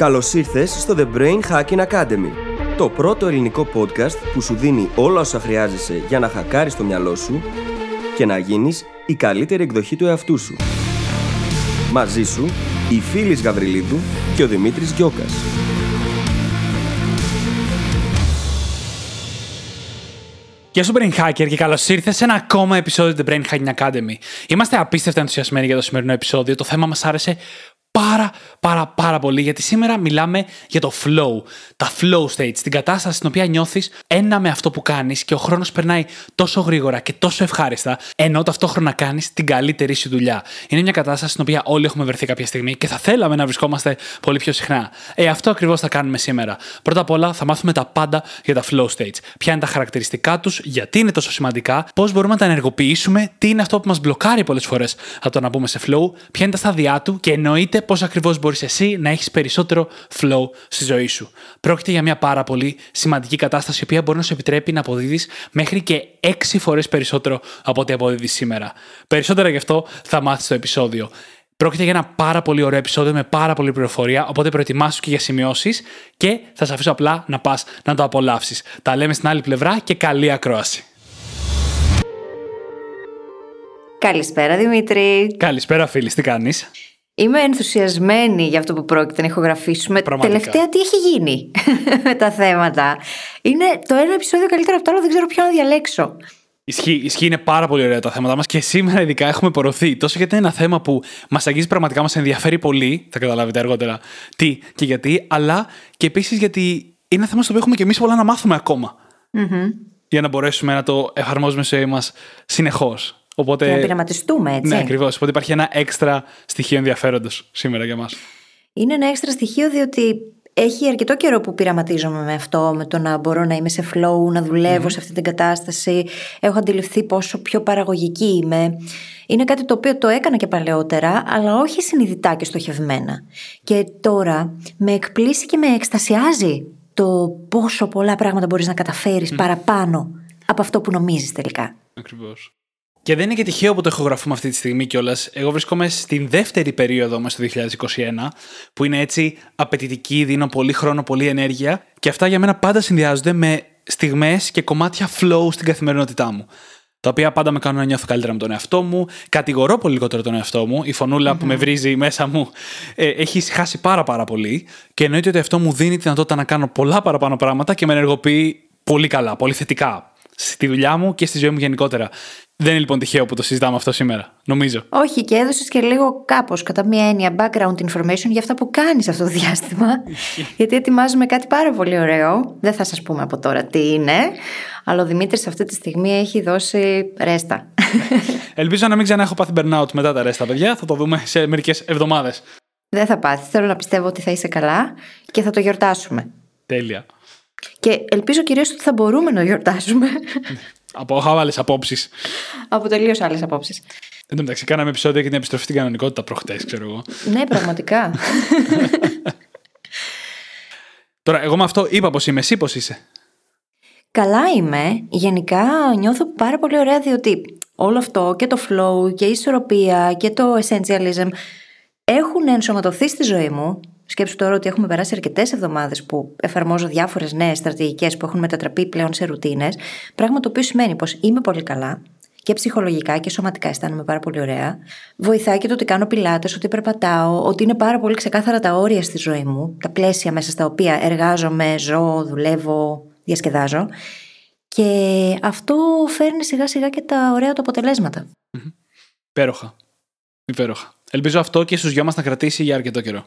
Καλώς ήρθες στο The Brain Hacking Academy, το πρώτο ελληνικό podcast που σου δίνει όλα όσα χρειάζεσαι για να χακάρεις το μυαλό σου και να γίνεις η καλύτερη εκδοχή του εαυτού σου. Μαζί σου, η Φίλης Γαβριλίδου και ο Δημήτρης Γιώκας. Γεια σου Brain Hacker και καλώς ήρθες σε ένα ακόμα επεισόδιο του Brain Hacking Academy. Είμαστε απίστευτα ενθουσιασμένοι για το σημερινό επεισόδιο. Το θέμα μας άρεσε πάρα πάρα πάρα πολύ γιατί σήμερα μιλάμε για το flow, τα flow states, την κατάσταση στην οποία νιώθεις ένα με αυτό που κάνεις και ο χρόνος περνάει τόσο γρήγορα και τόσο ευχάριστα ενώ ταυτόχρονα κάνεις την καλύτερη σου δουλειά. Είναι μια κατάσταση στην οποία όλοι έχουμε βρεθεί κάποια στιγμή και θα θέλαμε να βρισκόμαστε πολύ πιο συχνά. Ε, αυτό ακριβώς θα κάνουμε σήμερα. Πρώτα απ' όλα θα μάθουμε τα πάντα για τα flow states. Ποια είναι τα χαρακτηριστικά τους, γιατί είναι τόσο σημαντικά, πώς μπορούμε να τα ενεργοποιήσουμε, τι είναι αυτό που μας μπλοκάρει πολλές φορές από το να μπούμε σε flow, ποια είναι τα στάδια του και εννοείται πώς ακριβώς μπορείς εσύ να έχεις περισσότερο flow στη ζωή σου. Πρόκειται για μια πάρα πολύ σημαντική κατάσταση, η οποία μπορεί να σου επιτρέπει να αποδίδεις μέχρι και 6 φορές περισσότερο από ό,τι αποδίδεις σήμερα. Περισσότερα γι' αυτό θα μάθεις στο επεισόδιο. Πρόκειται για ένα πάρα πολύ ωραίο επεισόδιο με πάρα πολύ πληροφορία, οπότε προετοιμάσου και για σημειώσεις και θα σε αφήσω απλά να πας να το απολαύσεις. Τα λέμε στην άλλη πλευρά και καλή ακρόαση. Καλησπέρα Δημήτρη. Καλησπέρα φίλη, τι κάνεις; Είμαι ενθουσιασμένη για αυτό που πρόκειται να ηχογραφήσουμε. Πραγματικά. Τελευταία τι έχει γίνει με τα θέματα. Είναι το ένα επεισόδιο καλύτερο από το άλλο, δεν ξέρω ποιο να διαλέξω. Ισχύει, ισχύει, είναι πάρα πολύ ωραία τα θέματα μας και σήμερα ειδικά έχουμε πορωθεί. Τόσο γιατί είναι ένα θέμα που μας αγγίζει πραγματικά, μας ενδιαφέρει πολύ. Θα καταλάβετε αργότερα τι και γιατί, αλλά και επίσης γιατί είναι ένα θέμα στο οποίο έχουμε και εμείς πολλά να μάθουμε ακόμα. Για να μπορέσουμε να το εφαρμόζουμε στη ζωή μας συνεχώς. Οπότε... Και να πειραματιστούμε, έτσι. Ναι, ακριβώς. Οπότε υπάρχει ένα έξτρα στοιχείο ενδιαφέροντος σήμερα για μας. Είναι ένα έξτρα στοιχείο διότι έχει αρκετό καιρό που πειραματίζομαι με αυτό, με το να μπορώ να είμαι σε flow, να δουλεύω σε αυτή την κατάσταση. Έχω αντιληφθεί πόσο πιο παραγωγική είμαι. Είναι κάτι το οποίο το έκανα και παλαιότερα, αλλά όχι συνειδητά και στοχευμένα. Και τώρα με εκπλήσει και με εκστασιάζει το πόσο πολλά πράγματα μπορείς να καταφέρεις παραπάνω από αυτό που νομίζεις τελικά. Ακριβώς. Και δεν είναι και τυχαίο που το ηχογραφούμε αυτή τη στιγμή κιόλας. Εγώ βρίσκομαι στην δεύτερη περίοδο μέσα στο 2021, που είναι έτσι απαιτητική, δίνω πολύ χρόνο, πολύ ενέργεια. Και αυτά για μένα πάντα συνδυάζονται με στιγμές και κομμάτια flow στην καθημερινότητά μου. Τα οποία πάντα με κάνουν να νιώθω καλύτερα με τον εαυτό μου. Κατηγορώ πολύ λιγότερο τον εαυτό μου. Η φωνουλα που με βρίζει μέσα μου ε, έχει χάσει πάρα πάρα πολύ. Και εννοείται ότι αυτό μου δίνει τη δυνατότητα να κάνω πολλά παραπάνω πράγματα και με ενεργοποιεί πολύ καλά, πολύ θετικά στη δουλειά μου και στη ζωή μου γενικότερα. Δεν είναι λοιπόν τυχαίο που το συζητάμε αυτό σήμερα, νομίζω. Όχι, και έδωσες και λίγο κάπως, κατά μία έννοια, background information για αυτά που κάνεις αυτό το διάστημα. γιατί ετοιμάζουμε κάτι πάρα πολύ ωραίο. Δεν θα σας πούμε από τώρα τι είναι. Αλλά ο Δημήτρης αυτή τη στιγμή έχει δώσει ρέστα. Ελπίζω να μην ξανά έχω πάθει burnout μετά τα ρέστα, παιδιά. Θα το δούμε σε μερικές εβδομάδες. Δεν θα πάθεις. Θέλω να πιστεύω ότι θα είσαι καλά και θα το γιορτάσουμε. Τέλεια. Και ελπίζω κυρίως ότι θα μπορούμε να γιορτάσουμε. Από άλλες απόψεις. από τελείως άλλες απόψεις. Εν τω μεταξύ, κάναμε επεισόδιο για την επιστροφή στην κανονικότητα προχτές, ξέρω εγώ. ναι, πραγματικά. Τώρα, εγώ με αυτό είπα πως είμαι, εσύ πώ είσαι; Καλά είμαι. Γενικά νιώθω πάρα πολύ ωραία διότι όλο αυτό και το flow και η ισορροπία και το essentialism έχουν ενσωματωθεί στη ζωή μου. Σκέψου τώρα ότι έχουμε περάσει αρκετές εβδομάδες που εφαρμόζω διάφορες νέες στρατηγικές που έχουν μετατραπεί πλέον σε ρουτίνες. Πράγμα το οποίο σημαίνει πως είμαι πολύ καλά και ψυχολογικά και σωματικά αισθάνομαι πάρα πολύ ωραία. Βοηθάει και το ότι κάνω πιλάτες, ότι περπατάω, ότι είναι πάρα πολύ ξεκάθαρα τα όρια στη ζωή μου, τα πλαίσια μέσα στα οποία εργάζομαι, ζω, δουλεύω, διασκεδάζω. Και αυτό φέρνει σιγά σιγά και τα ωραία του αποτελέσματα. Υπέροχα. Υπέροχα. Ελπίζω αυτό και στους δυο μας να κρατήσει για αρκετό καιρό.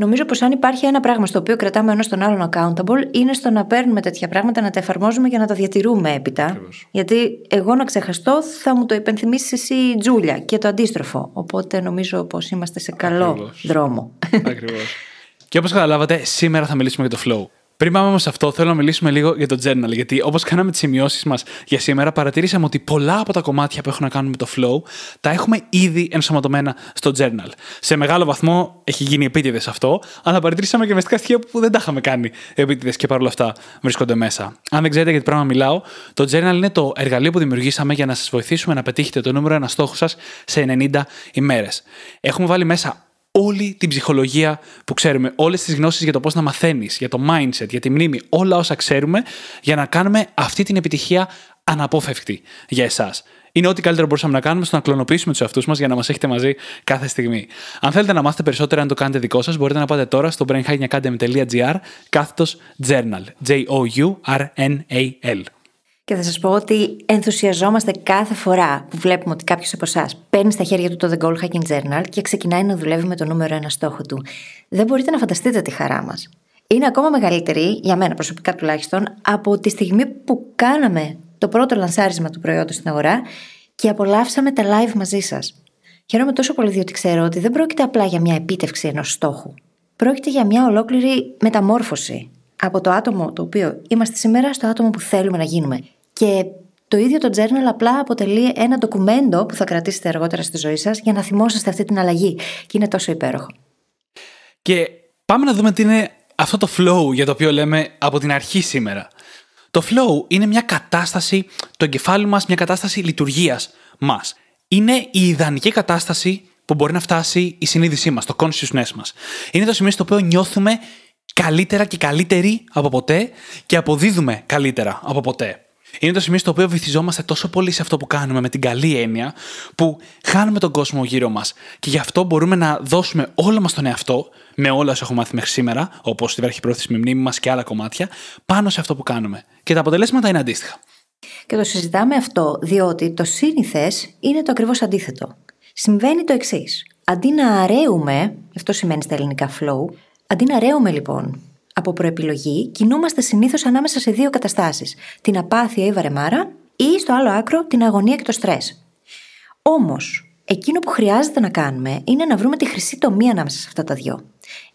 Νομίζω πως αν υπάρχει ένα πράγμα στο οποίο κρατάμε ένα τον άλλον accountable, είναι στο να παίρνουμε τέτοια πράγματα, να τα εφαρμόζουμε και να τα διατηρούμε έπειτα. Ακριβώς. Γιατί εγώ να ξεχαστώ, θα μου το υπενθυμίσεις εσύ η Τζούλια και το αντίστροφο. Οπότε νομίζω πως είμαστε σε καλό Ακριβώς. δρόμο. Ακριβώς. και όπως καταλάβατε, σήμερα θα μιλήσουμε για το flow. Πριν πάμε όμως σε αυτό, θέλω να μιλήσουμε λίγο για το journal. Γιατί όπως κάναμε τις σημειώσεις μας για σήμερα, παρατηρήσαμε ότι πολλά από τα κομμάτια που έχουν να κάνουν με το flow τα έχουμε ήδη ενσωματωμένα στο journal. Σε μεγάλο βαθμό έχει γίνει επίτηδες αυτό, αλλά παρατηρήσαμε και μεστικά στοιχεία που δεν τα είχαμε κάνει επίτηδες και παρόλα αυτά βρίσκονται μέσα. Αν δεν ξέρετε για τι πράγμα μιλάω, το journal είναι το εργαλείο που δημιουργήσαμε για να σας βοηθήσουμε να πετύχετε το νούμερο ένα στόχο σας σε 90 ημέρες. Έχουμε βάλει μέσα όλη την ψυχολογία που ξέρουμε, όλες τις γνώσεις για το πώς να μαθαίνεις, για το mindset, για τη μνήμη, όλα όσα ξέρουμε, για να κάνουμε αυτή την επιτυχία αναπόφευκτη για εσάς. Είναι ό,τι καλύτερο μπορούσαμε να κάνουμε στο να κλωνοποιήσουμε τους εαυτούς μας για να μας έχετε μαζί κάθε στιγμή. Αν θέλετε να μάθετε περισσότερα, αν το κάνετε δικό σας, μπορείτε να πάτε τώρα στο brainhackingacademy.gr κάθετος journal. J-O-U-R-N-A-L. Και θα σας πω ότι ενθουσιαζόμαστε κάθε φορά που βλέπουμε ότι κάποιος από εσάς παίρνει στα χέρια του το The Goal Hacking Journal και ξεκινάει να δουλεύει με το νούμερο ένα στόχο του. Δεν μπορείτε να φανταστείτε τη χαρά μας. Είναι ακόμα μεγαλύτερη, για μένα προσωπικά τουλάχιστον, από τη στιγμή που κάναμε το πρώτο λανσάρισμα του προϊόντος στην αγορά και απολαύσαμε τα live μαζί σας. Χαίρομαι τόσο πολύ διότι ξέρω ότι δεν πρόκειται απλά για μια επίτευξη ενός στόχου. Πρόκειται για μια ολόκληρη μεταμόρφωση από το άτομο το οποίο είμαστε σήμερα στο άτομο που θέλουμε να γίνουμε. Και το ίδιο το journal απλά αποτελεί ένα ντοκουμέντο που θα κρατήσετε αργότερα στη ζωή σας για να θυμόσαστε αυτή την αλλαγή. Και είναι τόσο υπέροχο. Και πάμε να δούμε τι είναι αυτό το flow για το οποίο λέμε από την αρχή σήμερα. Το flow είναι μια κατάσταση του εγκεφάλου μας, μια κατάσταση λειτουργίας μας. Είναι η ιδανική κατάσταση που μπορεί να φτάσει η συνείδησή μας, το consciousness μας. Είναι το σημείο στο οποίο νιώθουμε καλύτερα και καλύτεροι από ποτέ και αποδίδουμε καλύτερα από ποτέ. Είναι το σημείο στο οποίο βυθιζόμαστε τόσο πολύ σε αυτό που κάνουμε με την καλή έννοια, που χάνουμε τον κόσμο γύρω μας. Και γι' αυτό μπορούμε να δώσουμε όλα μας τον εαυτό, με όλα όσα έχουμε μάθει μέχρι σήμερα, όπως τη βραχυπρόθεσμη μνήμη μας και άλλα κομμάτια, πάνω σε αυτό που κάνουμε. Και τα αποτελέσματα είναι αντίστοιχα. Και το συζητάμε αυτό διότι το σύνηθες είναι το ακριβώς αντίθετο. Συμβαίνει το εξής. Αντί να αρέουμε, αυτό σημαίνει στα ελληνικά flow, αντί να αρέουμε λοιπόν από προεπιλογή, κινούμαστε συνήθως ανάμεσα σε δύο καταστάσεις. Την απάθεια ή βαρεμάρα ή στο άλλο άκρο την αγωνία και το στρες. Όμως, εκείνο που χρειάζεται να κάνουμε είναι να βρούμε τη χρυσή τομή ανάμεσα σε αυτά τα δυο.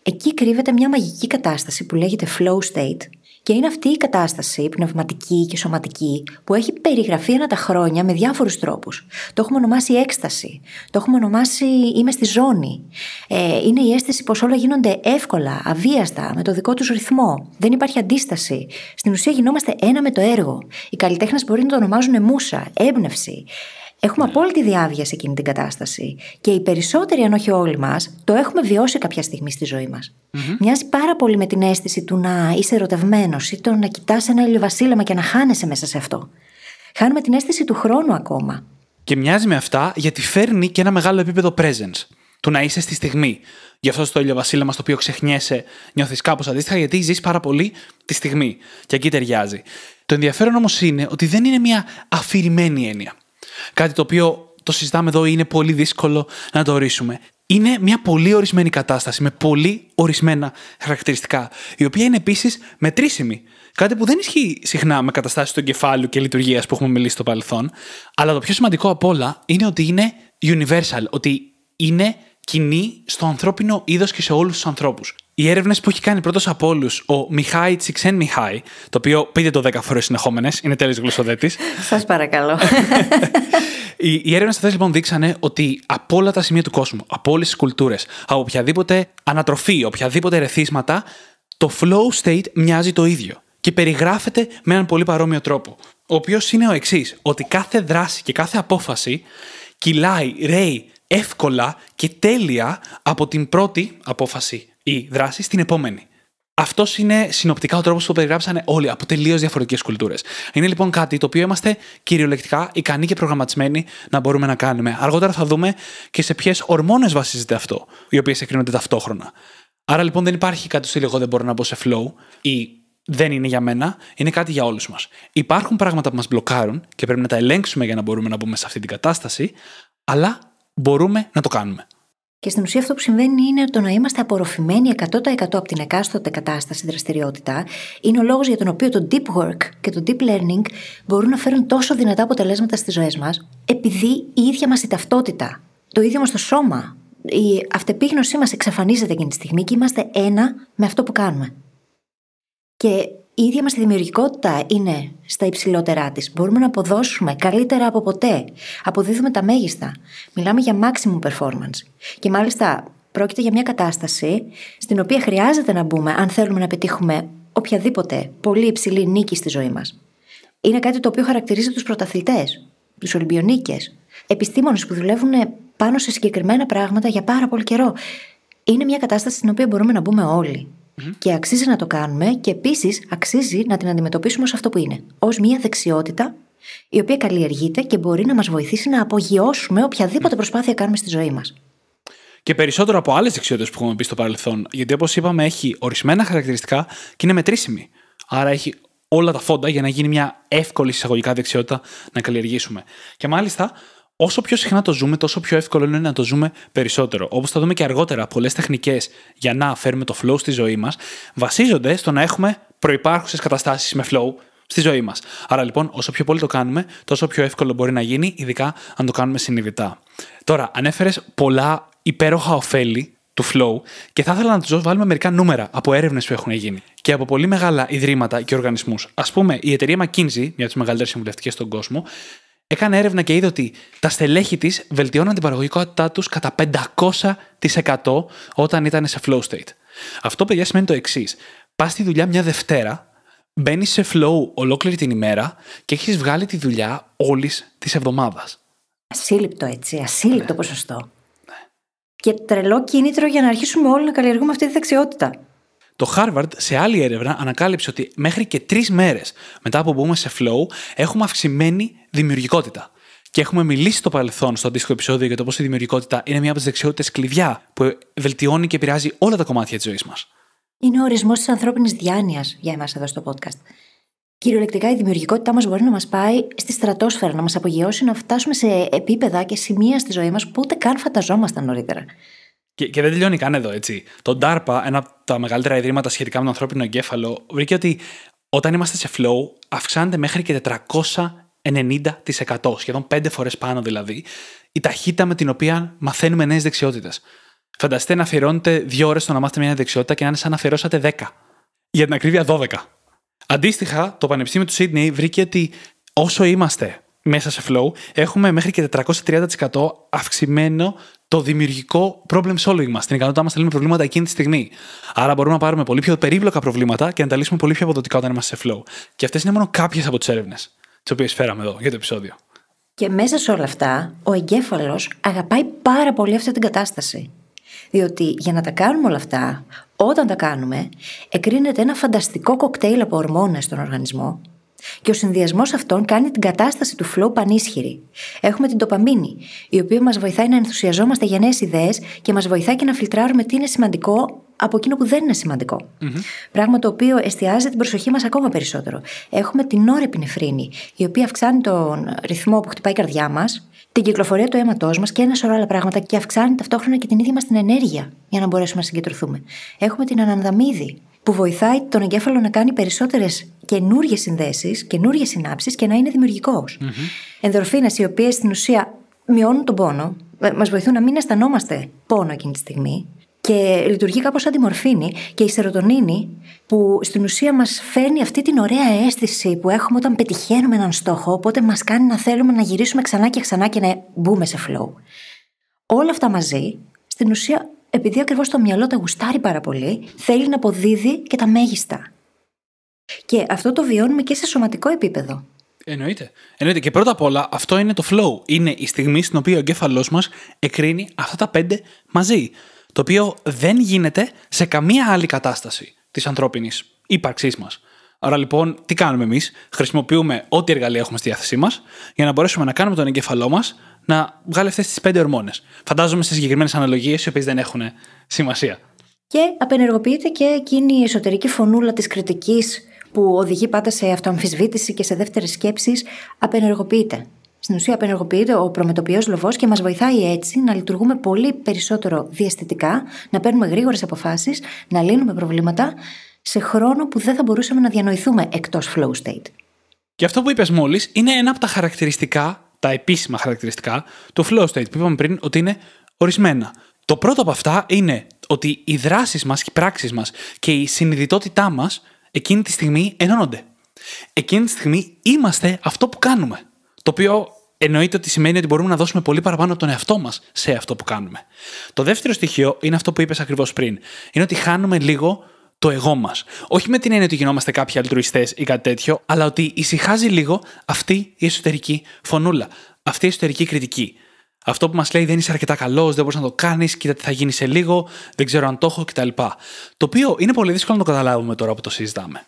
Εκεί κρύβεται μια μαγική κατάσταση που λέγεται flow state και είναι αυτή η κατάσταση πνευματική και σωματική που έχει περιγραφεί ένα τα χρόνια με διάφορους τρόπους. Το έχουμε ονομάσει έκσταση. Το έχουμε ονομάσει είμαι στη ζώνη. Ε, είναι η αίσθηση πως όλα γίνονται εύκολα, αβίαστα, με το δικό τους ρυθμό. Δεν υπάρχει αντίσταση. Στην ουσία γινόμαστε ένα με το έργο. Οι καλλιτέχνες μπορεί να το ονομάζουν μουσα, έμπνευση. Έχουμε απόλυτη διάβια σε εκείνη την κατάσταση. Και οι περισσότεροι, αν όχι όλοι μας, το έχουμε βιώσει κάποια στιγμή στη ζωή μας. Mm-hmm. Μοιάζει πάρα πολύ με την αίσθηση του να είσαι ερωτευμένος ή το να κοιτάς ένα ηλιοβασίλεμα και να χάνεσαι μέσα σε αυτό. Χάνουμε την αίσθηση του χρόνου ακόμα. Και μοιάζει με αυτά γιατί φέρνει και ένα μεγάλο επίπεδο presence. Του να είσαι στη στιγμή. Γι' αυτό στο ηλιοβασίλεμα στο οποίο ξεχνιέσαι, νιώθεις κάπως αντίστοιχα γιατί ζεις πάρα πολύ τη στιγμή. Και εκεί ταιριάζει. Το ενδιαφέρον όμως είναι ότι δεν είναι μια αφηρημένη έννοια. Κάτι το οποίο το συζητάμε εδώ είναι πολύ δύσκολο να το ορίσουμε. Είναι μια πολύ ορισμένη κατάσταση με πολύ ορισμένα χαρακτηριστικά, η οποία είναι επίσης μετρήσιμη. Κάτι που δεν ισχύει συχνά με καταστάσεις του εγκεφάλου και λειτουργίας που έχουμε μιλήσει στο παρελθόν. Αλλά το πιο σημαντικό απ' όλα είναι ότι είναι universal, ότι είναι κοινή στο ανθρώπινο είδος και σε όλους τους ανθρώπους. Οι έρευνες που έχει κάνει πρώτος από όλους ο Μιχάη Τσιξέν Μιχάη, το οποίο πείτε το 10 φορές συνεχόμενες, είναι τέλειος γλωσσοδέτης. Σας παρακαλώ. οι, οι έρευνες αυτές λοιπόν δείξανε ότι από όλα τα σημεία του κόσμου, από όλες τις κουλτούρες, από οποιαδήποτε ανατροφή, οποιαδήποτε ρεθίσματα, το flow state μοιάζει το ίδιο. Και περιγράφεται με έναν πολύ παρόμοιο τρόπο. Ο οποίος είναι ο εξής, ότι κάθε δράση και κάθε απόφαση κυλάει, ρέει εύκολα και τέλεια από την πρώτη απόφαση ή δράση στην επόμενη. Αυτός είναι συνοπτικά ο τρόπος που περιγράψανε όλοι από τελείως διαφορετικές κουλτούρες. Είναι λοιπόν κάτι το οποίο είμαστε κυριολεκτικά ικανοί και προγραμματισμένοι να μπορούμε να κάνουμε. Αργότερα θα δούμε και σε ποιες ορμόνες βασίζεται αυτό, οι οποίες εκκρίνονται ταυτόχρονα. Άρα λοιπόν δεν υπάρχει κάτι στο εγώ δεν μπορώ να μπω σε flow ή δεν είναι για μένα, είναι κάτι για όλους μας. Υπάρχουν πράγματα που μας μπλοκάρουν και πρέπει να τα ελέγξουμε για να μπορούμε να μπούμε σε αυτή την κατάσταση, αλλά μπορούμε να το κάνουμε. Και στην ουσία αυτό που συμβαίνει είναι το να είμαστε απορροφημένοι 100% από την εκάστοτε κατάσταση δραστηριότητα είναι ο λόγος για τον οποίο το deep work και το deep learning μπορούν να φέρουν τόσο δυνατά αποτελέσματα στις ζωές μας, επειδή η ίδια μας η ταυτότητα, το ίδιο μας το σώμα, η αυτεπίγνωσή μας εξαφανίζεται εκείνη τη στιγμή και είμαστε ένα με αυτό που κάνουμε. Και η ίδια μας τη δημιουργικότητα είναι στα υψηλότερά της. Μπορούμε να αποδώσουμε καλύτερα από ποτέ. Αποδίδουμε τα μέγιστα. Μιλάμε για maximum performance. Και μάλιστα πρόκειται για μια κατάσταση στην οποία χρειάζεται να μπούμε αν θέλουμε να πετύχουμε οποιαδήποτε πολύ υψηλή νίκη στη ζωή μας. Είναι κάτι το οποίο χαρακτηρίζει τους πρωταθλητές, τους Ολυμπιονίκες, επιστήμονες που δουλεύουν πάνω σε συγκεκριμένα πράγματα για πάρα πολύ καιρό. είναι μια κατάσταση στην οποία μπορούμε να μπούμε όλοι. Και αξίζει να το κάνουμε και επίσης αξίζει να την αντιμετωπίσουμε ως αυτό που είναι. Ω μια δεξιότητα η οποία καλλιεργείται και μπορεί να μας βοηθήσει να απογειώσουμε οποιαδήποτε προσπάθεια κάνουμε στη ζωή μας. Και περισσότερο από άλλες δεξιότητες που έχουμε πει στο παρελθόν. Γιατί όπως είπαμε, έχει ορισμένα χαρακτηριστικά και είναι μετρήσιμη. Άρα έχει όλα τα φόντα για να γίνει μια εύκολη εισαγωγικά δεξιότητα να καλλιεργήσουμε. Και μάλιστα, όσο πιο συχνά το ζούμε, τόσο πιο εύκολο είναι να το ζούμε περισσότερο. Όπως θα δούμε και αργότερα, πολλές τεχνικές για να φέρουμε το flow στη ζωή μας βασίζονται στο να έχουμε προπάρχουσε καταστάσεις με flow στη ζωή μας. Άρα λοιπόν, όσο πιο πολύ το κάνουμε, τόσο πιο εύκολο μπορεί να γίνει, ειδικά αν το κάνουμε συνειδητά. Τώρα, ανέφερε πολλά υπέροχα ωφέλη του flow και θα ήθελα να τους βάλουμε μερικά νούμερα από έρευνες που έχουν γίνει και από πολύ μεγάλα ιδρύματα και οργανισμούς. Α πούμε, η εταιρεία McKinsey, μια από τις μεγαλύτερες συμβουλευτικές στον κόσμο, έκανε έρευνα και είδε ότι τα στελέχη της βελτιώναν την παραγωγικότητά τους κατά 500% όταν ήταν σε flow state. Αυτό, παιδιά, σημαίνει το εξής. Πας στη δουλειά μια Δευτέρα, μπαίνεις σε flow ολόκληρη την ημέρα και έχεις βγάλει τη δουλειά όλης της εβδομάδας. Ασύλληπτο έτσι, ασύλληπτο ναι. ποσοστό. Και τρελό κίνητρο για να αρχίσουμε όλοι να καλλιεργούμε αυτή τη δεξιότητα. Το Harvard σε άλλη έρευνα ανακάλυψε ότι μέχρι και τρεις μέρες μετά από μπούμε σε flow έχουμε αυξημένη δημιουργικότητα. Και έχουμε μιλήσει στο παρελθόν, στο αντίστοιχο επεισόδιο, για το πώς η δημιουργικότητα είναι μία από τις δεξιότητες κλειδιά που βελτιώνει και επηρεάζει όλα τα κομμάτια της ζωής μας. Είναι ο ορισμός της ανθρώπινης διάνοιας για εμάς εδώ στο podcast. Κυριολεκτικά η δημιουργικότητά μας μπορεί να μας πάει στη στρατόσφαιρα, να μας απογειώσει, να φτάσουμε σε επίπεδα και σημεία στη ζωή μας που ούτε καν φανταζόμασταν νωρίτερα. Και, και δεν τελειώνει καν εδώ, έτσι. Το DARPA, ένα από τα μεγαλύτερα ιδρύματα σχετικά με τον ανθρώπινο εγκέφαλο, βρήκε ότι όταν είμαστε σε flow, αυξάνεται μέχρι και 490%, σχεδόν 5 φορές πάνω δηλαδή, η ταχύτητα με την οποία μαθαίνουμε νέες δεξιότητες. Φανταστείτε να αφιερώνετε δύο ώρες στο να μάθετε μια δεξιότητα και να είναι σαν να αφιερώσατε 10. Για την ακρίβεια 12. Αντίστοιχα, το Πανεπιστήμιο του Σίδνεϊ βρήκε ότι όσο είμαστε μέσα σε flow, έχουμε μέχρι και 430% αυξημένο το δημιουργικό problem solving μας, την ικανότητά μας να λύνουμε προβλήματα εκείνη τη στιγμή. Άρα μπορούμε να πάρουμε πολύ πιο περίπλοκα προβλήματα και να τα λύσουμε πολύ πιο αποδοτικά όταν είμαστε σε flow. Και αυτές είναι μόνο κάποιες από τις έρευνες, τι οποίε φέραμε εδώ για το επεισόδιο. Και μέσα σε όλα αυτά, ο εγκέφαλος αγαπάει πάρα πολύ αυτή την κατάσταση. Διότι για να τα κάνουμε όλα αυτά, όταν τα κάνουμε, εκρίνεται ένα φανταστικό κοκτέιλ από ορμόνες στον οργανισμό και ο συνδυασμός αυτών κάνει την κατάσταση του flow πανίσχυρη. Έχουμε την τοπαμίνη, η οποία μας βοηθάει να ενθουσιαζόμαστε για νέες ιδέες και μας βοηθάει και να φιλτράρουμε τι είναι σημαντικό από εκείνο που δεν είναι σημαντικό. Mm-hmm. Πράγμα το οποίο εστιάζει την προσοχή μας ακόμα περισσότερο. Έχουμε την όρεπινεφρίνη, η οποία αυξάνει τον ρυθμό που χτυπάει η καρδιά μας την κυκλοφορία του αίματός μας και ένα σωρό άλλα πράγματα και αυξάνει ταυτόχρονα και την ίδια μας την ενέργεια για να μπορέσουμε να συγκεντρωθούμε. Έχουμε την ανανδαμίδη που βοηθάει τον εγκέφαλο να κάνει περισσότερες καινούριε συνδέσεις, καινούριε συνάψεις και να είναι δημιουργικός. Mm-hmm. Ενδορφίνες, οι οποίες στην ουσία μειώνουν τον πόνο, μας βοηθούν να μην αισθανόμαστε πόνο εκείνη τη στιγμή και λειτουργεί κάπως σαν τη μορφήνη και η σερωτονίνη που στην ουσία μας φέρνει αυτή την ωραία αίσθηση που έχουμε όταν πετυχαίνουμε έναν στόχο οπότε μας κάνει να θέλουμε να γυρίσουμε ξανά και ξανά και να μπούμε σε flow. Όλα αυτά μαζί στην ουσία επειδή ακριβώς το μυαλό τα γουστάρει πάρα πολύ θέλει να αποδίδει και τα μέγιστα. Και αυτό το βιώνουμε και σε σωματικό επίπεδο. Εννοείται. Εννοείται. Και πρώτα απ' όλα, αυτό είναι το flow. Είναι η στιγμή στην οποία ο εγκέφαλός μας εκρίνει αυτά τα πέντε μαζί το οποίο δεν γίνεται σε καμία άλλη κατάσταση της ανθρώπινης ύπαρξής μας. Άρα λοιπόν, τι κάνουμε εμείς, χρησιμοποιούμε ό,τι εργαλεία έχουμε στη διάθεσή μας για να μπορέσουμε να κάνουμε τον εγκέφαλό μας να βγάλει αυτές τις πέντε ορμόνες. Φαντάζομαι σε συγκεκριμένες αναλογίες, οι οποίες δεν έχουν σημασία. Και απενεργοποιείται και εκείνη η εσωτερική φωνούλα της κριτικής που οδηγεί πάντα σε αυτοαμφισβήτηση και σε δεύτερες σκέψεις, απενεργοποιείται. Στην ουσία, απενεργοποιείται ο προμετωπιαίο λοβός και μας βοηθάει έτσι να λειτουργούμε πολύ περισσότερο διαστητικά, να παίρνουμε γρήγορες αποφάσεις, να λύνουμε προβλήματα σε χρόνο που δεν θα μπορούσαμε να διανοηθούμε εκτός flow state. Και αυτό που είπες μόλις είναι ένα από τα χαρακτηριστικά, τα επίσημα χαρακτηριστικά του flow state που είπαμε πριν ότι είναι ορισμένα. Το πρώτο από αυτά είναι ότι οι δράσεις μας και οι πράξεις μας και η συνειδητότητά μας εκείνη τη στιγμή ενώνονται. Εκείνη τη στιγμή είμαστε αυτό που κάνουμε. Το οποίο εννοείται ότι σημαίνει ότι μπορούμε να δώσουμε πολύ παραπάνω από τον εαυτό μας σε αυτό που κάνουμε. Το δεύτερο στοιχείο είναι αυτό που είπες ακριβώς πριν. Είναι ότι χάνουμε λίγο το εγώ μας. Όχι με την έννοια ότι γινόμαστε κάποιοι αλτρουιστές ή κάτι τέτοιο, αλλά ότι ησυχάζει λίγο αυτή η εσωτερική φωνούλα, αυτή η εσωτερική κριτική. Αυτό που μας λέει δεν είσαι αρκετά καλός, δεν μπορείς να το κάνεις, κοίτα τι θα γίνει σε λίγο, δεν ξέρω αν το έχω κτλ. Το οποίο είναι πολύ δύσκολο να το καταλάβουμε τώρα που το συζητάμε.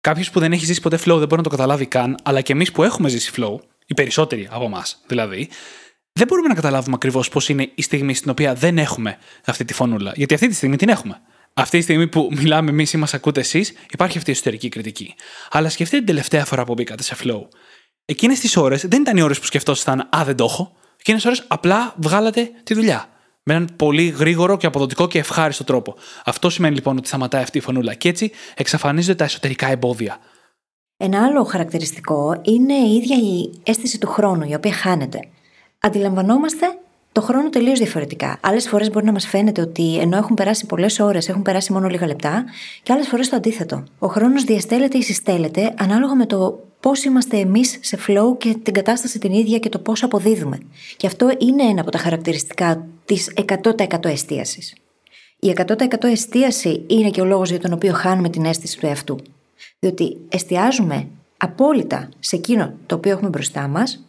Κάποιος που δεν έχει ζήσει ποτέ flow δεν μπορεί να το καταλάβει καν, αλλά και εμείς που έχουμε ζήσει flow, οι περισσότεροι από εμάς δηλαδή, δεν μπορούμε να καταλάβουμε ακριβώς πώς είναι η στιγμή στην οποία δεν έχουμε αυτή τη φωνούλα. Γιατί αυτή τη στιγμή την έχουμε. Αυτή τη στιγμή που μιλάμε εμείς ή μας ακούτε εσείς, υπάρχει αυτή η εσωτερική κριτική. Αλλά σκεφτείτε την τελευταία φορά που μπήκατε σε flow. Εκείνες τις ώρες δεν ήταν οι ώρες που σκεφτόσασταν Α, δεν το έχω. Εκείνες ώρες απλά βγάλατε τη δουλειά. Με έναν πολύ γρήγορο και αποδοτικό και ευχάριστο τρόπο. Αυτό σημαίνει λοιπόν ότι σταματάει αυτή η φωνούλα και έτσι εξαφανίζονται τα εσωτερικά εμπόδια. Ένα άλλο χαρακτηριστικό είναι η ίδια η αίσθηση του χρόνου, η οποία χάνεται. Αντιλαμβανόμαστε το χρόνο τελείως διαφορετικά. Άλλες φορές μπορεί να μας φαίνεται ότι ενώ έχουν περάσει πολλές ώρες, έχουν περάσει μόνο λίγα λεπτά, και άλλες φορές το αντίθετο. Ο χρόνος διαστέλλεται ή συστέλλεται ανάλογα με το πώς είμαστε εμείς σε flow και την κατάσταση την ίδια και το πώς αποδίδουμε. Και αυτό είναι ένα από τα χαρακτηριστικά της 100% εστίασης. Η 100% εστίαση είναι και ο λόγος για τον οποίο χάνουμε την αίσθηση του εαυτού. Διότι εστιάζουμε απόλυτα σε εκείνο το οποίο έχουμε μπροστά μας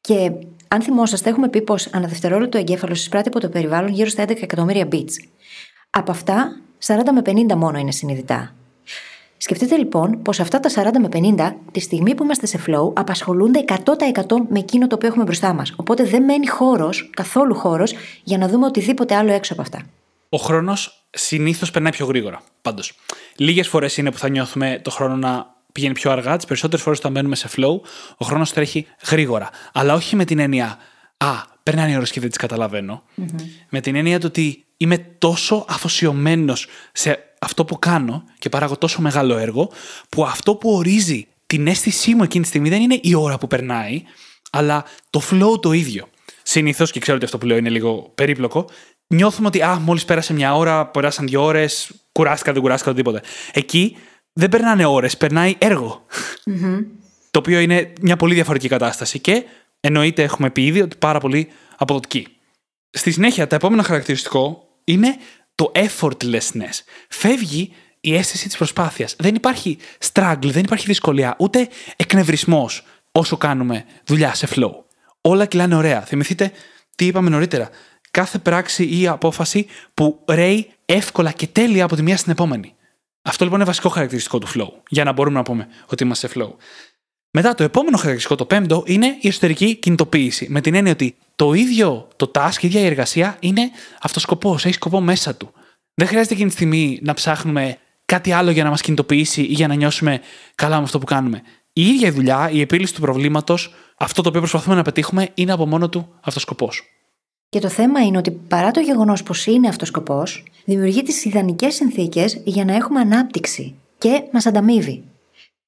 και αν θυμόσαστε, έχουμε πει πως ανά δευτερόλεπτο εγκέφαλο εισπράττει από το περιβάλλον γύρω στα 11 εκατομμύρια beats. Από αυτά, 40 με 50 μόνο είναι συνειδητά. Σκεφτείτε λοιπόν πως αυτά τα 40 με 50, τη στιγμή που είμαστε σε flow, απασχολούνται 100% με εκείνο το οποίο έχουμε μπροστά μας. Οπότε δεν μένει χώρος, καθόλου χώρος, για να δούμε οτιδήποτε άλλο έξω από αυτά. Ο χρόνος συνήθως περνάει πιο γρήγορα. Πάντως, λίγες φορές είναι που θα νιώθουμε το χρόνο να πηγαίνει πιο αργά. Τις περισσότερες φορές όταν μένουμε σε flow, ο χρόνος τρέχει γρήγορα. Αλλά όχι με την έννοια Α, περνάνε οι ώρες και δεν τις καταλαβαινω Με την έννοια του ότι είμαι τόσο αφοσιωμένος σε αυτό που κάνω και παράγω τόσο μεγάλο έργο, που αυτό που ορίζει την αίσθησή μου εκείνη τη στιγμή δεν είναι η ώρα που περνάει, αλλά το flow το ίδιο. Συνήθως, και ξέρω ότι αυτό που λέω είναι λίγο περίπλοκο, νιώθουμε ότι α, μόλις πέρασε μια ώρα, περάσαν δύο ώρες, κουράστηκα, δεν κουράστηκα, οτιδήποτε. Εκεί δεν περνάνε ώρες, περνάει Το οποίο είναι μια πολύ διαφορετική κατάσταση και εννοείται έχουμε πει ήδη ότι πάρα πολύ αποδοτική. Στη συνέχεια, το επόμενο χαρακτηριστικό είναι το effortlessness. Φεύγει η αίσθηση της προσπάθειας. Δεν υπάρχει struggle, δεν υπάρχει δυσκολία, ούτε εκνευρισμός όσο κάνουμε δουλειά σε flow. Όλα κυλάνε ωραία. Θυμηθείτε τι είπαμε νωρίτερα. Κάθε πράξη ή απόφαση που ρέει εύκολα και τέλεια από τη μία στην επόμενη. Αυτό λοιπόν είναι βασικό χαρακτηριστικό του flow, για να μπορούμε να πούμε ότι είμαστε σε flow. Μετά το επόμενο χαρακτηριστικό, το πέμπτο, είναι η εσωτερική κινητοποίηση. Με την έννοια ότι το ίδιο το task, η ίδια η εργασία είναι αυτοσκοπό, έχει σκοπό μέσα του. Δεν χρειάζεται εκείνη τη στιγμή να ψάχνουμε κάτι άλλο για να μας κινητοποιήσει ή για να νιώσουμε καλά με αυτό που κάνουμε. Η ίδια η δουλειά, η επίλυση του προβλήματος, αυτό το οποίο προσπαθούμε να πετύχουμε, είναι από μόνο του αυτοσκοπό. Και το θέμα είναι ότι παρά το γεγονός πως είναι αυτός σκοπός, δημιουργεί τις ιδανικές συνθήκες για να έχουμε ανάπτυξη και μας ανταμείβει.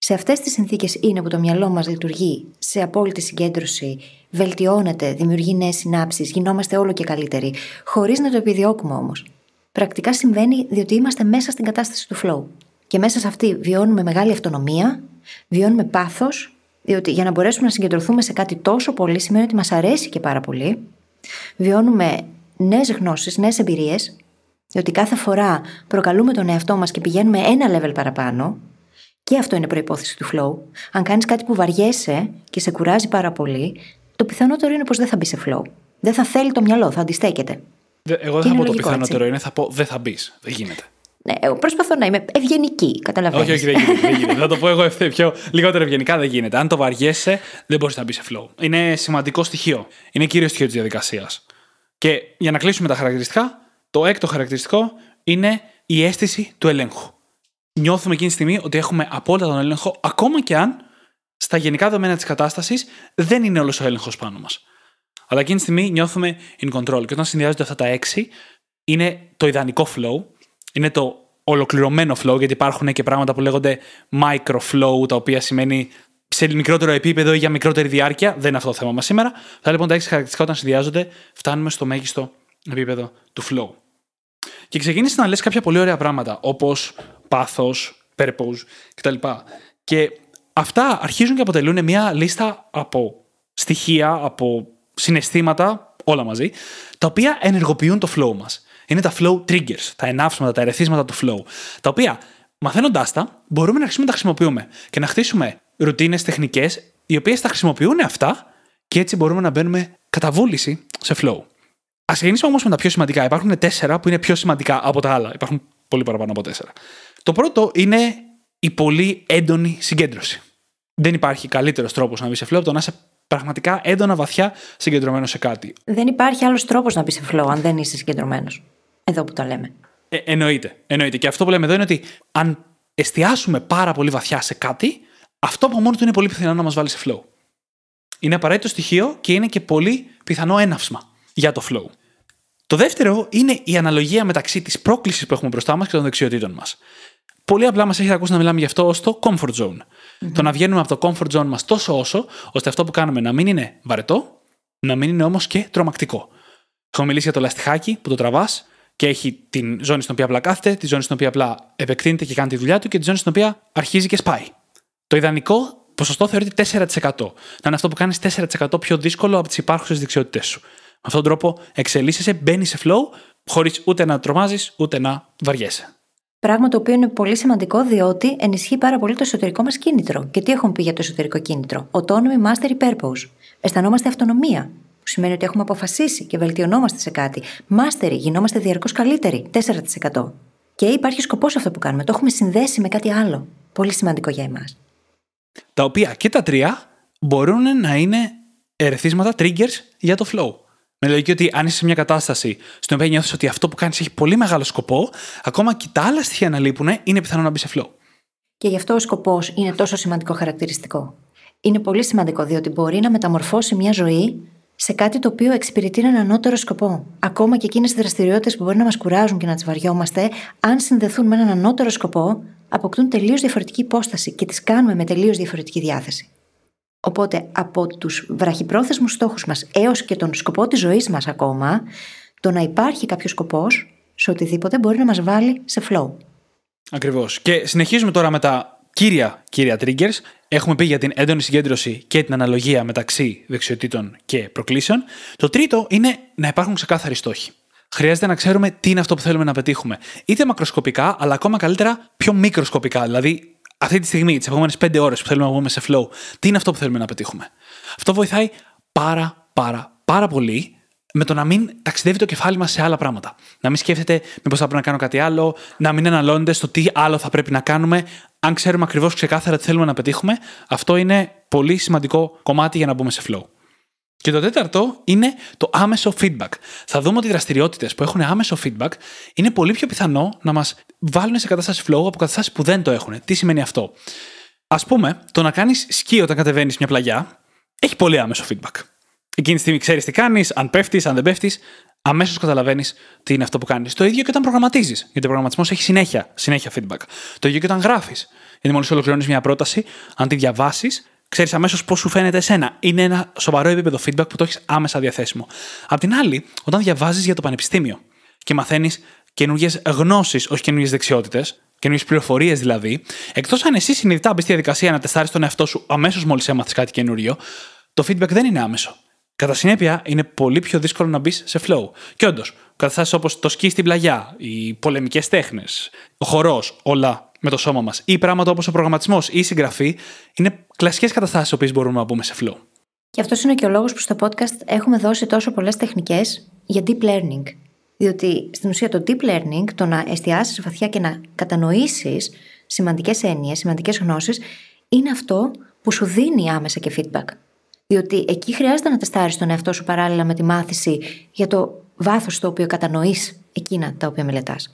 Σε αυτές τις συνθήκες είναι που το μυαλό μας λειτουργεί σε απόλυτη συγκέντρωση, βελτιώνεται, δημιουργεί νέες συνάψεις, γινόμαστε όλο και καλύτεροι, χωρίς να το επιδιώκουμε όμως. Πρακτικά συμβαίνει διότι είμαστε μέσα στην κατάσταση του flow. Και μέσα σε αυτή βιώνουμε μεγάλη αυτονομία, βιώνουμε πάθος, διότι για να μπορέσουμε να συγκεντρωθούμε σε κάτι τόσο πολύ σημαίνει ότι μας αρέσει και πάρα πολύ, Βιώνουμε νέες γνώσεις, νέες εμπειρίες, διότι κάθε φορά προκαλούμε τον εαυτό μας και πηγαίνουμε ένα level παραπάνω. Και αυτό είναι προπόθεση του flow. Αν κάνεις κάτι που βαριέσαι και σε κουράζει πάρα πολύ, το πιθανότερο είναι πως δεν θα μπει σε flow. Δεν θα θέλει το μυαλό, θα αντιστέκεται. Εγώ δεν θα πω το πιθανότερο είναι, θα πω δεν θα μπεις. Δεν γίνεται. Ναι, εγώ προσπαθώ να είμαι ευγενική, καταλαβαίνω. Όχι, όχι, δεν γίνεται. Δεν γίνεται. θα το πω εγώ πιο λιγότερο ευγενικά, δεν γίνεται. Αν το βαριέσαι, δεν μπορείς να μπεις σε flow. Είναι σημαντικό στοιχείο. Είναι κύριο στοιχείο της διαδικασίας. Και για να κλείσουμε τα χαρακτηριστικά, το έκτο χαρακτηριστικό είναι η αίσθηση του ελέγχου. Νιώθουμε εκείνη τη στιγμή ότι έχουμε απόλυτα τον έλεγχο, ακόμα και αν στα γενικά δεδομένα της κατάστασης δεν είναι όλος ο έλεγχος πάνω μας. Αλλά εκείνη τη στιγμή νιώθουμε in control. Και όταν συνδυάζονται αυτά τα έξι, είναι το ιδανικό flow είναι το ολοκληρωμένο flow, γιατί υπάρχουν και πράγματα που λέγονται micro flow, τα οποία σημαίνει σε μικρότερο επίπεδο ή για μικρότερη διάρκεια. Δεν είναι αυτό το θέμα μας σήμερα. Θα λοιπόν τα έξι χαρακτηριστικά όταν συνδυάζονται, φτάνουμε στο μέγιστο επίπεδο του flow. Και ξεκίνησε να λες κάποια πολύ ωραία πράγματα, όπως πάθος, purpose κτλ. Και αυτά αρχίζουν και αποτελούν μια λίστα από στοιχεία, από συναισθήματα, όλα μαζί, τα οποία ενεργοποιούν το flow μας είναι τα flow triggers, τα ενάψματα, τα ερεθίσματα του flow. Τα οποία μαθαίνοντάς τα, μπορούμε να αρχίσουμε να τα χρησιμοποιούμε και να χτίσουμε ρουτίνες τεχνικές, οι οποίες τα χρησιμοποιούν αυτά και έτσι μπορούμε να μπαίνουμε κατά βούληση σε flow. Α ξεκινήσουμε όμως με τα πιο σημαντικά. Υπάρχουν τέσσερα που είναι πιο σημαντικά από τα άλλα. Υπάρχουν πολύ παραπάνω από τέσσερα. Το πρώτο είναι η πολύ έντονη συγκέντρωση. Δεν υπάρχει καλύτερος τρόπος να μπεις σε flow από το να είσαι πραγματικά έντονα βαθιά συγκεντρωμένος σε κάτι. Δεν υπάρχει άλλος τρόπος να μπεις σε flow αν δεν είσαι συγκεντρωμένος. Εδώ που το λέμε. Ε, εννοείται, εννοείται. Και αυτό που λέμε εδώ είναι ότι αν εστιάσουμε πάρα πολύ βαθιά σε κάτι, αυτό από μόνο του είναι πολύ πιθανό να μας βάλει σε flow. Είναι απαραίτητο στοιχείο και είναι και πολύ πιθανό έναυσμα για το flow. Το δεύτερο είναι η αναλογία μεταξύ της πρόκλησης που έχουμε μπροστά μας και των δεξιοτήτων μας. Πολύ απλά μας έχετε ακούσει να μιλάμε γι' αυτό ως το comfort zone. Το να βγαίνουμε από το comfort zone μας τόσο όσο, ώστε αυτό που κάνουμε να μην είναι βαρετό, να μην είναι όμως και τρομακτικό. Έχω μιλήσει για το λαστιχάκι που το τραβάς και έχει την ζώνη στην οποία απλά κάθεται, τη ζώνη στην οποία απλά επεκτείνεται και κάνει τη δουλειά του και τη ζώνη στην οποία αρχίζει και σπάει. Το ιδανικό ποσοστό θεωρείται 4%. Να είναι αυτό που κάνεις 4% πιο δύσκολο από τις υπάρχουσες δεξιότητές σου. Με αυτόν τον τρόπο εξελίσσεσαι, μπαίνεις σε flow, χωρίς ούτε να τρομάζεις ούτε να βαριέσαι. Πράγμα το οποίο είναι πολύ σημαντικό διότι ενισχύει πάρα πολύ το εσωτερικό μας κίνητρο. Και τι έχουμε πει για το εσωτερικό κίνητρο; Autonomy Mastery Purpose. Αισθανόμαστε αυτονομία. Που σημαίνει ότι έχουμε αποφασίσει και βελτιωνόμαστε σε κάτι. Mastery, γινόμαστε διαρκώς καλύτεροι. 4%. Και υπάρχει σκοπός αυτό που κάνουμε. Το έχουμε συνδέσει με κάτι άλλο. Πολύ σημαντικό για εμάς. Τα οποία και τα τρία μπορούν να είναι ερεθίσματα, triggers για το flow. Με λογική ότι αν είσαι σε μια κατάσταση στην οποία νιώθεις ότι αυτό που κάνεις έχει πολύ μεγάλο σκοπό, ακόμα και τα άλλα στοιχεία να λείπουν, είναι πιθανό να μπεις σε flow. Και γι' αυτό ο σκοπός είναι τόσο σημαντικό χαρακτηριστικό. Είναι πολύ σημαντικό διότι μπορεί να μεταμορφώσει μια ζωή σε κάτι το οποίο εξυπηρετεί έναν ανώτερο σκοπό. Ακόμα και εκείνες οι δραστηριότητες που μπορεί να μας κουράζουν και να τις βαριόμαστε, αν συνδεθούν με έναν ανώτερο σκοπό, αποκτούν τελείως διαφορετική υπόσταση και τις κάνουμε με τελείως διαφορετική διάθεση. Οπότε από τους βραχυπρόθεσμους στόχους μας έως και τον σκοπό της ζωής μας ακόμα, το να υπάρχει κάποιος σκοπός σε οτιδήποτε μπορεί να μας βάλει σε flow. Ακριβώς. Και συνεχίζουμε τώρα με τα κύρια, κύρια triggers. Έχουμε πει για την έντονη συγκέντρωση και την αναλογία μεταξύ δεξιοτήτων και προκλήσεων. Το τρίτο είναι να υπάρχουν ξεκάθαροι στόχοι. Χρειάζεται να ξέρουμε τι είναι αυτό που θέλουμε να πετύχουμε. Είτε μακροσκοπικά, αλλά ακόμα καλύτερα πιο μικροσκοπικά. Δηλαδή, αυτή τη στιγμή, τις επόμενες 5 ώρες που θέλουμε να βγούμε σε flow, τι είναι αυτό που θέλουμε να πετύχουμε; Αυτό βοηθάει πάρα, πάρα, πάρα πολύ με το να μην ταξιδεύει το κεφάλι μας σε άλλα πράγματα. Να μην σκέφτεται μήπως θα πρέπει να κάνω κάτι άλλο, να μην αναλώνεται στο τι άλλο θα πρέπει να κάνουμε. Αν ξέρουμε ακριβώς ξεκάθαρα τι θέλουμε να πετύχουμε, αυτό είναι πολύ σημαντικό κομμάτι για να μπούμε σε flow. Και το τέταρτο είναι το άμεσο feedback. Θα δούμε ότι οι δραστηριότητες που έχουν άμεσο feedback είναι πολύ πιο πιθανό να μας βάλουν σε κατάσταση flow από καταστάσεις που δεν το έχουν. Τι σημαίνει αυτό; Α πούμε, το να κάνεις σκι όταν κατεβαίνεις μια πλαγιά έχει πολύ άμεσο feedback. Εκείνη τη στιγμή ξέρεις τι κάνεις, αν πέφτεις, αν δεν πέφτεις, αμέσως καταλαβαίνεις τι είναι αυτό που κάνεις. Το ίδιο και όταν προγραμματίζεις. Γιατί ο προγραμματισμός έχει συνέχεια, συνέχεια feedback. Το ίδιο και όταν γράφεις. Γιατί μόλις ολοκληρώνεις μια πρόταση, αν τη διαβάσεις, ξέρεις αμέσως πώς σου φαίνεται εσένα. Είναι ένα σοβαρό επίπεδο feedback που το έχεις άμεσα διαθέσιμο. Απ' την άλλη, όταν διαβάζεις για το πανεπιστήμιο και μαθαίνεις καινούργιες γνώσεις, όχι καινούργιες δεξιότητες, καινούργιες πληροφορίες δηλαδή, εκτός αν εσύ συνειδητά μπεις στη διαδικασία να τεστάρεις τον εαυτό σου αμέσως μόλις έμαθες κάτι καινούριο, το feedback δεν είναι άμεσο. Κατά συνέπεια, είναι πολύ πιο δύσκολο να μπεις σε flow. Και όντως, καταστάσεις όπως το σκι στην πλαγιά, οι πολεμικές τέχνες, ο χορός, όλα με το σώμα μας, ή πράγματα όπως ο προγραμματισμός ή η συγγραφή, είναι κλασικές καταστάσεις οποίες μπορούμε να μπούμε σε flow. Και αυτός είναι και ο λόγος που στο podcast έχουμε δώσει τόσο πολλές τεχνικές για deep learning. Διότι στην ουσία το deep learning, το να εστιάσεις βαθιά και να κατανοήσεις σημαντικές έννοιες, σημαντικές γνώσεις, είναι αυτό που σου δίνει άμεσα και feedback. Διότι εκεί χρειάζεται να τεστάρεις τον εαυτό σου παράλληλα με τη μάθηση για το βάθος το οποίο κατανοείς εκείνα τα οποία μελετάς.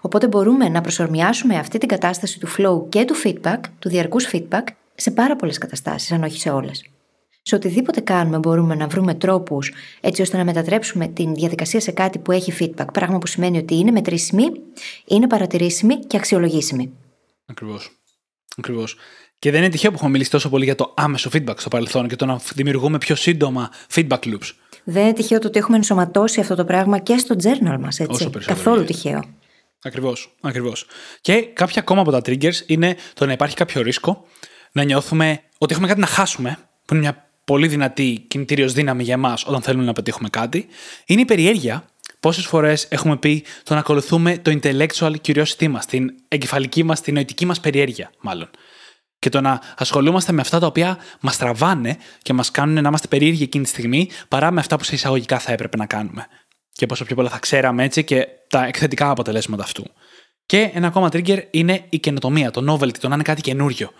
Οπότε μπορούμε να προσωρμιάσουμε αυτή την κατάσταση του flow και του feedback, του διαρκούς feedback, σε πάρα πολλές καταστάσεις, αν όχι σε όλες. Σε οτιδήποτε κάνουμε μπορούμε να βρούμε τρόπους έτσι ώστε να μετατρέψουμε την διαδικασία σε κάτι που έχει feedback. Πράγμα που σημαίνει ότι είναι μετρήσιμη, είναι παρατηρήσιμη και αξιολογήσιμη. Ακριβώς. Ακριβώς. Και δεν είναι τυχαίο που έχουμε μιλήσει τόσο πολύ για το άμεσο feedback στο παρελθόν και το να δημιουργούμε πιο σύντομα feedback loops. Δεν είναι τυχαίο το ότι έχουμε ενσωματώσει αυτό το πράγμα και στο journal μας, έτσι. Καθόλου τυχαίο. Ακριβώς. Ακριβώς. Και κάποια ακόμα από τα triggers είναι το να υπάρχει κάποιο ρίσκο, να νιώθουμε ότι έχουμε κάτι να χάσουμε, που είναι μια πολύ δυνατή κινητήριος δύναμη για εμάς όταν θέλουμε να πετύχουμε κάτι. Είναι η περιέργεια. Πόσες φορές έχουμε πει το να ακολουθούμε το intellectual curiosity μας, την εγκεφαλική μας, την νοητική μας περιέργεια, μάλλον. Και το να ασχολούμαστε με αυτά τα οποία μας τραβάνε και μας κάνουν να είμαστε περίεργοι εκείνη τη στιγμή, παρά με αυτά που σε εισαγωγικά θα έπρεπε να κάνουμε. Και πόσο πιο πολλά θα ξέραμε έτσι και τα εκθετικά αποτελέσματα αυτού. Και ένα ακόμα trigger είναι η καινοτομία, το novelty, το να είναι κάτι καινούριο.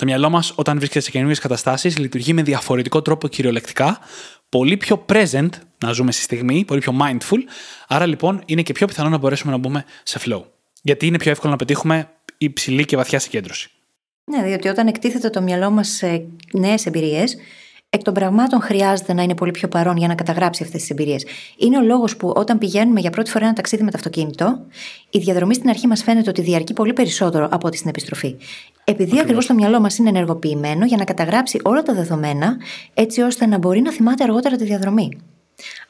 Το μυαλό μας, όταν βρίσκεται σε καινούριες καταστάσεις, λειτουργεί με διαφορετικό τρόπο κυριολεκτικά, πολύ πιο present, να ζούμε στη στιγμή, πολύ πιο mindful. Άρα λοιπόν είναι και πιο πιθανό να μπορέσουμε να μπούμε σε flow. Γιατί είναι πιο εύκολο να πετύχουμε υψηλή και βαθιά συγκέντρωση. Ναι, διότι όταν εκτίθεται το μυαλό μας σε νέες εμπειρίες, εκ των πραγμάτων χρειάζεται να είναι πολύ πιο παρόν για να καταγράψει αυτές τις εμπειρίες. Είναι ο λόγος που όταν πηγαίνουμε για πρώτη φορά ένα ταξίδι με το αυτοκίνητο, η διαδρομή στην αρχή μας φαίνεται ότι διαρκεί πολύ περισσότερο από ό,τι στην επιστροφή. Επειδή ακριβώς το μυαλό μας είναι ενεργοποιημένο για να καταγράψει όλα τα δεδομένα, έτσι ώστε να μπορεί να θυμάται αργότερα τη διαδρομή.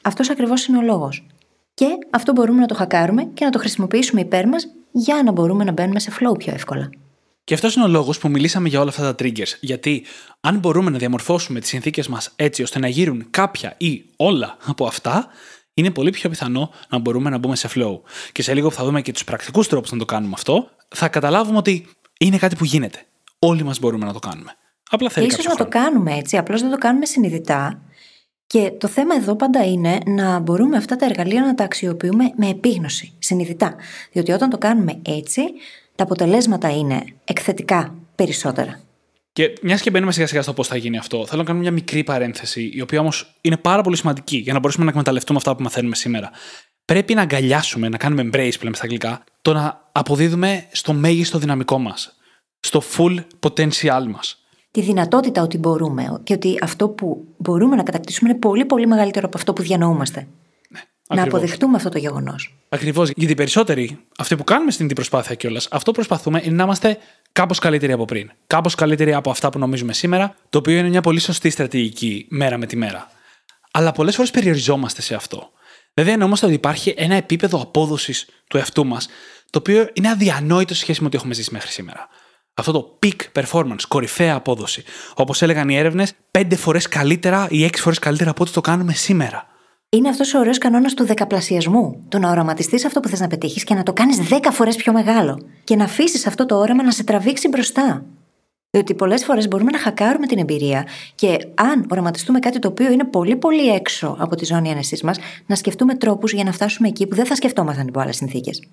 Αυτός ακριβώς είναι ο λόγος. Και αυτό μπορούμε να το χακάρουμε και να το χρησιμοποιήσουμε υπέρ μας για να μπορούμε να μπαίνουμε σε flow πιο εύκολα. Και αυτός είναι ο λόγος που μιλήσαμε για όλα αυτά τα triggers. Γιατί αν μπορούμε να διαμορφώσουμε τις συνθήκες μας έτσι ώστε να γύρουν κάποια ή όλα από αυτά, είναι πολύ πιο πιθανό να μπορούμε να μπούμε σε flow. Και σε λίγο που θα δούμε και τους πρακτικούς τρόπους να το κάνουμε αυτό, θα καταλάβουμε ότι είναι κάτι που γίνεται. Όλοι μας μπορούμε να το κάνουμε. Απλά θέλει ίσως να το κάνουμε έτσι, απλώς δεν το κάνουμε συνειδητά. Και το θέμα εδώ πάντα είναι να μπορούμε αυτά τα εργαλεία να τα αξιοποιούμε με επίγνωση, συνειδητά. Διότι όταν το κάνουμε έτσι, τα αποτελέσματα είναι εκθετικά περισσότερα. Και μιας και μπαίνουμε σιγά σιγά στο πώς θα γίνει αυτό, θέλω να κάνω μια μικρή παρένθεση, η οποία όμως είναι πάρα πολύ σημαντική για να μπορέσουμε να εκμεταλλευτούμε αυτά που μαθαίνουμε σήμερα. Πρέπει να αγκαλιάσουμε, να κάνουμε embrace που λέμε στα αγγλικά, το να αποδίδουμε στο μέγιστο δυναμικό μας. Στο full potential μας. Τη δυνατότητα ότι μπορούμε και ότι αυτό που μπορούμε να κατακτήσουμε είναι πολύ πολύ μεγαλύτερο από αυτό που διανοούμαστε. Να αποδεχτούμε αυτό το γεγονός. Ακριβώς. Γιατί οι περισσότεροι, αυτοί που κάνουμε στην προσπάθεια κιόλας, αυτό που προσπαθούμε είναι να είμαστε κάπως καλύτεροι από πριν. Κάπως καλύτεροι από αυτά που νομίζουμε σήμερα, το οποίο είναι μια πολύ σωστή στρατηγική μέρα με τη μέρα. Αλλά πολλές φορές περιοριζόμαστε σε αυτό. Βέβαια, εννοούμαστε ότι υπάρχει ένα επίπεδο απόδοσης του εαυτού μας, το οποίο είναι αδιανόητο σε σχέση με ό,τι έχουμε ζήσει μέχρι σήμερα. Αυτό το peak performance, κορυφαία απόδοση. Όπως έλεγαν οι έρευνες, πέντε φορές καλύτερα ή έξι φορές καλύτερα από ό,τι το κάνουμε σήμερα. Είναι αυτός ο ωραίος κανόνας του δεκαπλασιασμού. Το να οραματιστείς αυτό που θες να πετύχεις και να το κάνεις δέκα φορές πιο μεγάλο. Και να αφήσεις αυτό το όραμα να σε τραβήξει μπροστά. Διότι πολλές φορές μπορούμε να χακάρουμε την εμπειρία και αν οραματιστούμε κάτι το οποίο είναι πολύ πολύ έξω από τη ζώνη άνεσή μας, να σκεφτούμε τρόπους για να φτάσουμε εκεί που δεν θα σκεφτόμασταν υπό άλλες συνθήκες.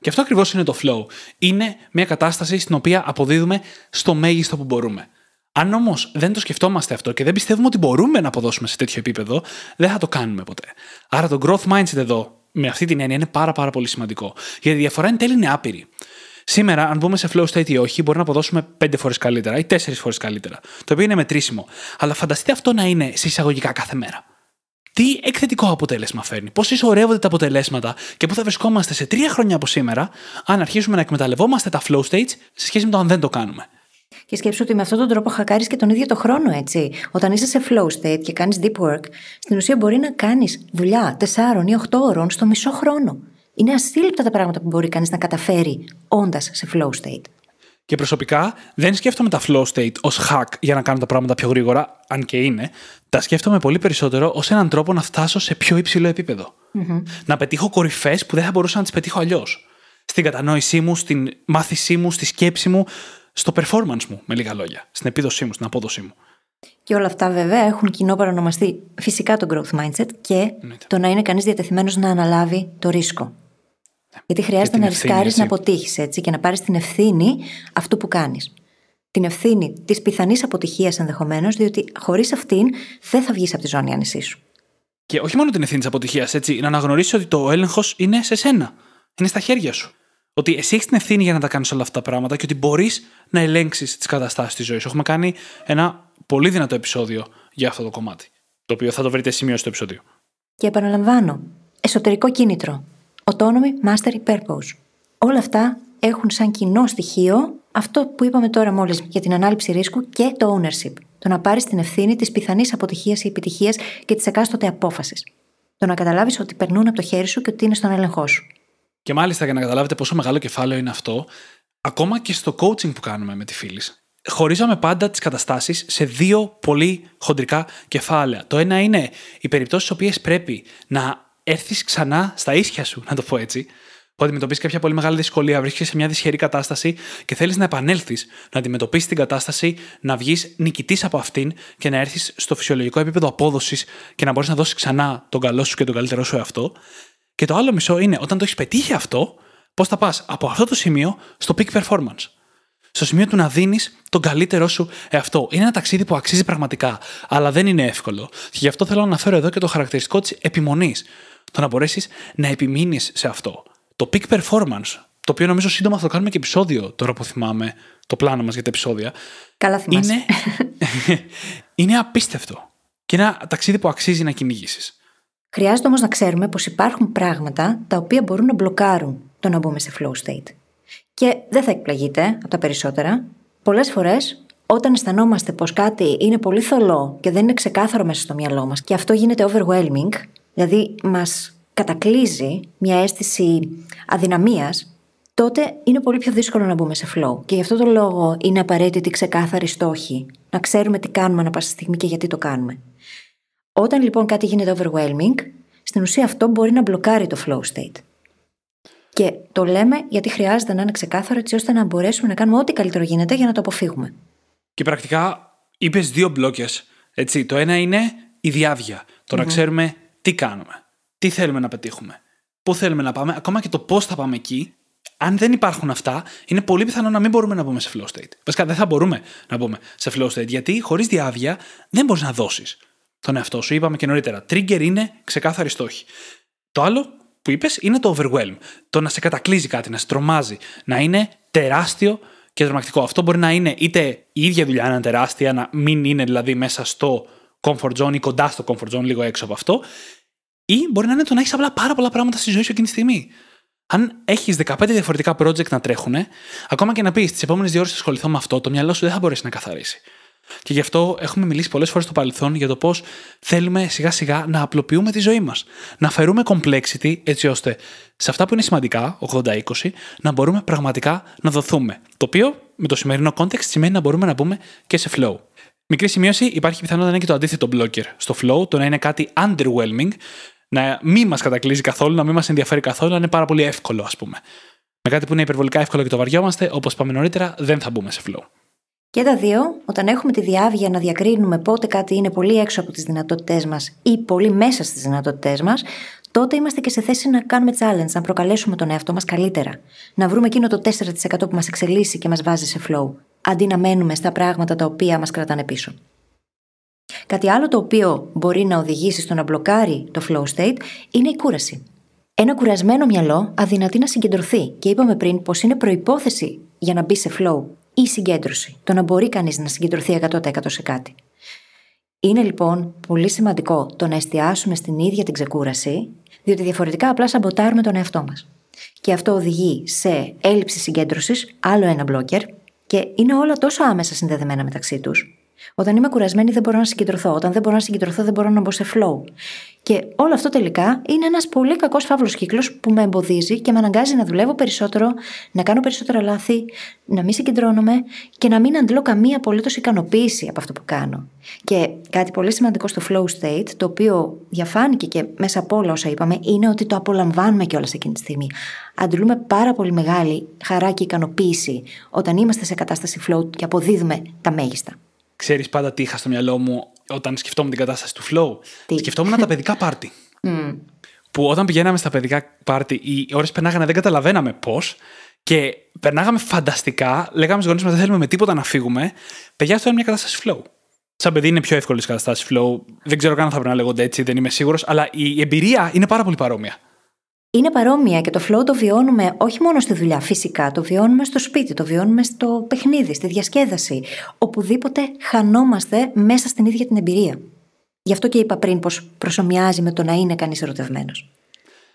Και αυτό ακριβώς είναι το flow. Είναι μια κατάσταση στην οποία αποδίδουμε στο μέγιστο που μπορούμε. Αν όμως δεν το σκεφτόμαστε αυτό και δεν πιστεύουμε ότι μπορούμε να αποδώσουμε σε τέτοιο επίπεδο, δεν θα το κάνουμε ποτέ. Άρα το growth mindset εδώ, με αυτή την έννοια, είναι πάρα, πάρα πολύ σημαντικό. Γιατί η διαφορά εν τέλει είναι άπειρη. Σήμερα, αν μπούμε σε flow state ή όχι, μπορεί να αποδώσουμε 5 φορές καλύτερα ή 4 φορές καλύτερα. Το οποίο είναι μετρήσιμο. Αλλά φανταστείτε αυτό να είναι σε εισαγωγικά κάθε μέρα. Τι εκθετικό αποτέλεσμα φέρνει, πώς ισορρεύονται τα αποτελέσματα και πού θα βρισκόμαστε σε τρία χρόνια από σήμερα, αν αρχίσουμε να εκμεταλλευόμαστε τα flow states σε σχέση με το αν δεν το κάνουμε. Και σκέψου ότι με αυτόν τον τρόπο χακάρεις και τον ίδιο το χρόνο, έτσι. Όταν είσαι σε flow state και κάνεις deep work, στην ουσία μπορεί να κάνεις δουλειά 4 ή 8 ώρων στο μισό χρόνο. Είναι ασύλληπτα τα πράγματα που μπορεί κανείς να καταφέρει όντας σε flow state. Και προσωπικά δεν σκέφτομαι τα flow state ως hack για να κάνω τα πράγματα πιο γρήγορα, αν και είναι. Τα σκέφτομαι πολύ περισσότερο ως έναν τρόπο να φτάσω σε πιο υψηλό Να πετύχω κορυφές που δεν θα μπορούσα να τις πετύχω αλλιώς. Στην κατανόησή μου, στην μάθησή μου, στη σκέψη μου, στο performance μου, με λίγα λόγια. Στην επίδοσή μου, στην απόδοσή μου. Και όλα αυτά βέβαια έχουν κοινό παρονομαστή φυσικά το growth mindset και το να είναι κανείς διατεθειμένος να αναλάβει το ρίσκο. Ναι. Γιατί χρειάζεται να ρισκάρεις να αποτύχεις έτσι και να πάρεις την ευθύνη αυτού που κάνεις. Την ευθύνη της πιθανής αποτυχίας ενδεχομένως, διότι χωρίς αυτήν δεν θα βγεις από τη ζώνη άνεσής σου. Και όχι μόνο την ευθύνη της αποτυχίας, έτσι, να αναγνωρίσεις ότι το έλεγχος είναι σε σένα. Είναι στα χέρια σου. Ότι εσύ έχεις την ευθύνη για να τα κάνεις όλα αυτά τα πράγματα και ότι μπορείς να ελέγξεις τις καταστάσεις της ζωής σου. Έχουμε κάνει ένα πολύ δυνατό επεισόδιο για αυτό το κομμάτι. Το οποίο θα το βρείτε σημείο στο επεισόδιο. Και επαναλαμβάνω. Εσωτερικό κίνητρο. Autonomy Mastery Purpose. Όλα αυτά έχουν σαν κοινό στοιχείο αυτό που είπαμε τώρα μόλις για την ανάληψη ρίσκου και το ownership. Το να πάρεις την ευθύνη της πιθανής αποτυχίας ή επιτυχίας και της εκάστοτε απόφασης. Το να καταλάβεις ότι περνούν από το χέρι σου και ότι είναι στον έλεγχό σου. Και μάλιστα για να καταλάβετε πόσο μεγάλο κεφάλαιο είναι αυτό, ακόμα και στο coaching που κάνουμε με τη φίλη, χωρίζαμε πάντα τις καταστάσεις σε δύο πολύ χοντρικά κεφάλαια. Το ένα είναι οι περιπτώσεις στις οποίες πρέπει να έρθεις ξανά στα ίσια σου, να το πω έτσι, που αντιμετωπίζεις κάποια πολύ μεγάλη δυσκολία, βρίσκεσαι σε μια δυσχερή κατάσταση και θέλεις να επανέλθεις, να αντιμετωπίσεις την κατάσταση, να βγεις νικητής από αυτήν και να έρθεις στο φυσιολογικό επίπεδο απόδοσης και να μπορείς να δώσεις ξανά τον καλό σου και τον καλύτερό σου εαυτό. Και το άλλο μισό είναι όταν το έχεις πετύχει αυτό, πώς θα πας από αυτό το σημείο στο peak performance. Στο σημείο του να δίνεις τον καλύτερό σου εαυτό. Είναι ένα ταξίδι που αξίζει πραγματικά, αλλά δεν είναι εύκολο. Και γι' αυτό θέλω να αναφέρω εδώ και το χαρακτηριστικό της επιμονής. Το να μπορέσεις να επιμείνεις σε αυτό. Το peak performance, το οποίο νομίζω σύντομα θα το κάνουμε και επεισόδιο τώρα που θυμάμαι το πλάνο μας για τα επεισόδια. Καλά θυμάσαι. Είναι, είναι απίστευτο. Και ένα ταξίδι που αξίζει να κυνηγήσεις. Χρειάζεται όμως να ξέρουμε πως υπάρχουν πράγματα τα οποία μπορούν να μπλοκάρουν το να μπούμε σε flow state. Και δεν θα εκπλαγείτε από τα περισσότερα. Πολλές φορές, όταν αισθανόμαστε πως κάτι είναι πολύ θολό και δεν είναι ξεκάθαρο μέσα στο μυαλό μας και αυτό γίνεται overwhelming, δηλαδή μας κατακλείζει μια αίσθηση αδυναμίας, τότε είναι πολύ πιο δύσκολο να μπούμε σε flow. Και γι' αυτό το λόγο είναι απαραίτητη ξεκάθαρη στόχη. Να ξέρουμε τι κάνουμε ανά πάσα στιγμή και γιατί το κάνουμε. Όταν λοιπόν κάτι γίνεται overwhelming, στην ουσία αυτό μπορεί να μπλοκάρει το flow state. Και το λέμε γιατί χρειάζεται να είναι ξεκάθαρο έτσι ώστε να μπορέσουμε να κάνουμε ό,τι καλύτερο γίνεται για να το αποφύγουμε. Και πρακτικά είπες δύο μπλόκες. Το ένα είναι η διάβια. Το να ξέρουμε τι κάνουμε τι θέλουμε να πετύχουμε, πού θέλουμε να πάμε, ακόμα και το πώς θα πάμε εκεί. Αν δεν υπάρχουν αυτά, είναι πολύ πιθανό να μην μπορούμε να μπούμε σε flow state. Βασικά δεν θα μπορούμε να μπούμε σε flow state, γιατί χωρίς διάβια δεν μπορείς να δώσεις τον εαυτό σου. Είπαμε και νωρίτερα. Trigger είναι ξεκάθαρη στόχη. Το άλλο που είπες είναι το overwhelm. Το να σε κατακλείζει κάτι, να σε τρομάζει, να είναι τεράστιο και τρομακτικό. Αυτό μπορεί να είναι είτε η ίδια δουλειά να είναι τεράστια, να μην είναι δηλαδή μέσα στο comfort zone ή κοντά στο comfort zone, λίγο έξω από αυτό, ή μπορεί να είναι το να έχεις απλά πάρα πολλά πράγματα στη ζωή σου εκείνη τη στιγμή. Αν έχεις 15 διαφορετικά project να τρέχουν, ακόμα και να πεις τις επόμενες δύο ώρες θα ασχοληθώ με αυτό, το μυαλό σου δεν θα μπορέσει να καθαρίσει. Και γι' αυτό έχουμε μιλήσει πολλές φορές στο παρελθόν για το πώς θέλουμε σιγά σιγά να απλοποιούμε τη ζωή μας. Να φερούμε complexity έτσι ώστε σε αυτά που είναι σημαντικά, 80-20, να μπορούμε πραγματικά να δοθούμε. Το οποίο με το σημερινό context σημαίνει να μπορούμε να μπούμε και σε flow. Μικρή σημείωση, υπάρχει πιθανότητα να είναι και το αντίθετο blocker στο flow, το να είναι κάτι underwhelming, να μην μας κατακλείζει καθόλου, να μην μας ενδιαφέρει καθόλου, να είναι πάρα πολύ εύκολο, ας πούμε. Με κάτι που είναι υπερβολικά εύκολο και το βαριόμαστε, όπως είπαμε νωρίτερα, δεν θα μπούμε σε flow. Και τα δύο, όταν έχουμε τη διάβια να διακρίνουμε πότε κάτι είναι πολύ έξω από τις δυνατότητές μας ή πολύ μέσα στις δυνατότητές μας, τότε είμαστε και σε θέση να κάνουμε challenge, να προκαλέσουμε τον εαυτό μας καλύτερα. Να βρούμε εκείνο το 4% που μας εξελίσσει και μας βάζει σε flow, αντί να μένουμε στα πράγματα τα οποία μας κρατάνε πίσω. Κάτι άλλο το οποίο μπορεί να οδηγήσει στο να μπλοκάρει το flow state είναι η κούραση. Ένα κουρασμένο μυαλό αδυνατεί να συγκεντρωθεί και είπαμε πριν πως είναι προπόθεση για να μπει σε flow ή συγκέντρωση, το να μπορεί κανείς να συγκεντρωθεί 100% σε κάτι. Είναι λοιπόν πολύ σημαντικό το να εστιάσουμε στην ίδια την ξεκούραση, διότι διαφορετικά απλά σαμποτάρουμε τον εαυτό μας. Και αυτό οδηγεί σε έλλειψη συγκέντρωσης, άλλο ένα μπλόκερ, και είναι όλα τόσο άμεσα συνδεδεμένα μεταξύ τους, όταν είμαι κουρασμένη δεν μπορώ να συγκεντρωθώ. Όταν δεν μπορώ να συγκεντρωθώ δεν μπορώ να μπω σε flow. Και όλο αυτό τελικά είναι ένας πολύ κακός φαύλος κύκλος που με εμποδίζει και με αναγκάζει να δουλεύω περισσότερο, να κάνω περισσότερα λάθη, να μην συγκεντρώνομαι και να μην αντλώ καμία απολύτως ικανοποίηση από αυτό που κάνω. Και κάτι πολύ σημαντικό στο flow state, το οποίο διαφάνηκε και μέσα από όλα όσα είπαμε, είναι ότι το απολαμβάνουμε κιόλας εκείνη τη στιγμή. Αντλούμε πάρα πολύ μεγάλη χαρά και ικανοποίηση όταν είμαστε σε κατάσταση flow και αποδίδουμε τα μέγιστα. Ξέρεις πάντα τι είχα στο μυαλό μου όταν σκεφτόμουν την κατάσταση του flow. Τι; Σκεφτόμουν τα παιδικά πάρτι. Mm. Που όταν πηγαίναμε στα παιδικά πάρτι, οι ώρες περνάγανε, δεν καταλαβαίναμε πώς. Και περνάγαμε φανταστικά, λέγαμε στους γονείς μας: Δεν θέλουμε με τίποτα να φύγουμε. Παιδιά, αυτό είναι μια κατάσταση flow. Σαν παιδί είναι πιο εύκολη κατάσταση flow. Δεν ξέρω καν αν θα πρέπει να λέγονται έτσι, δεν είμαι σίγουρος. Αλλά η εμπειρία είναι πάρα πολύ παρόμοια είναι παρόμοια και το flow το βιώνουμε όχι μόνο στη δουλειά φυσικά, το βιώνουμε στο σπίτι, το βιώνουμε στο παιχνίδι, στη διασκέδαση. Οπουδήποτε χανόμαστε μέσα στην ίδια την εμπειρία. Γι' αυτό και είπα πριν πως προσωμιάζει με το να είναι κανείς ερωτευμένος.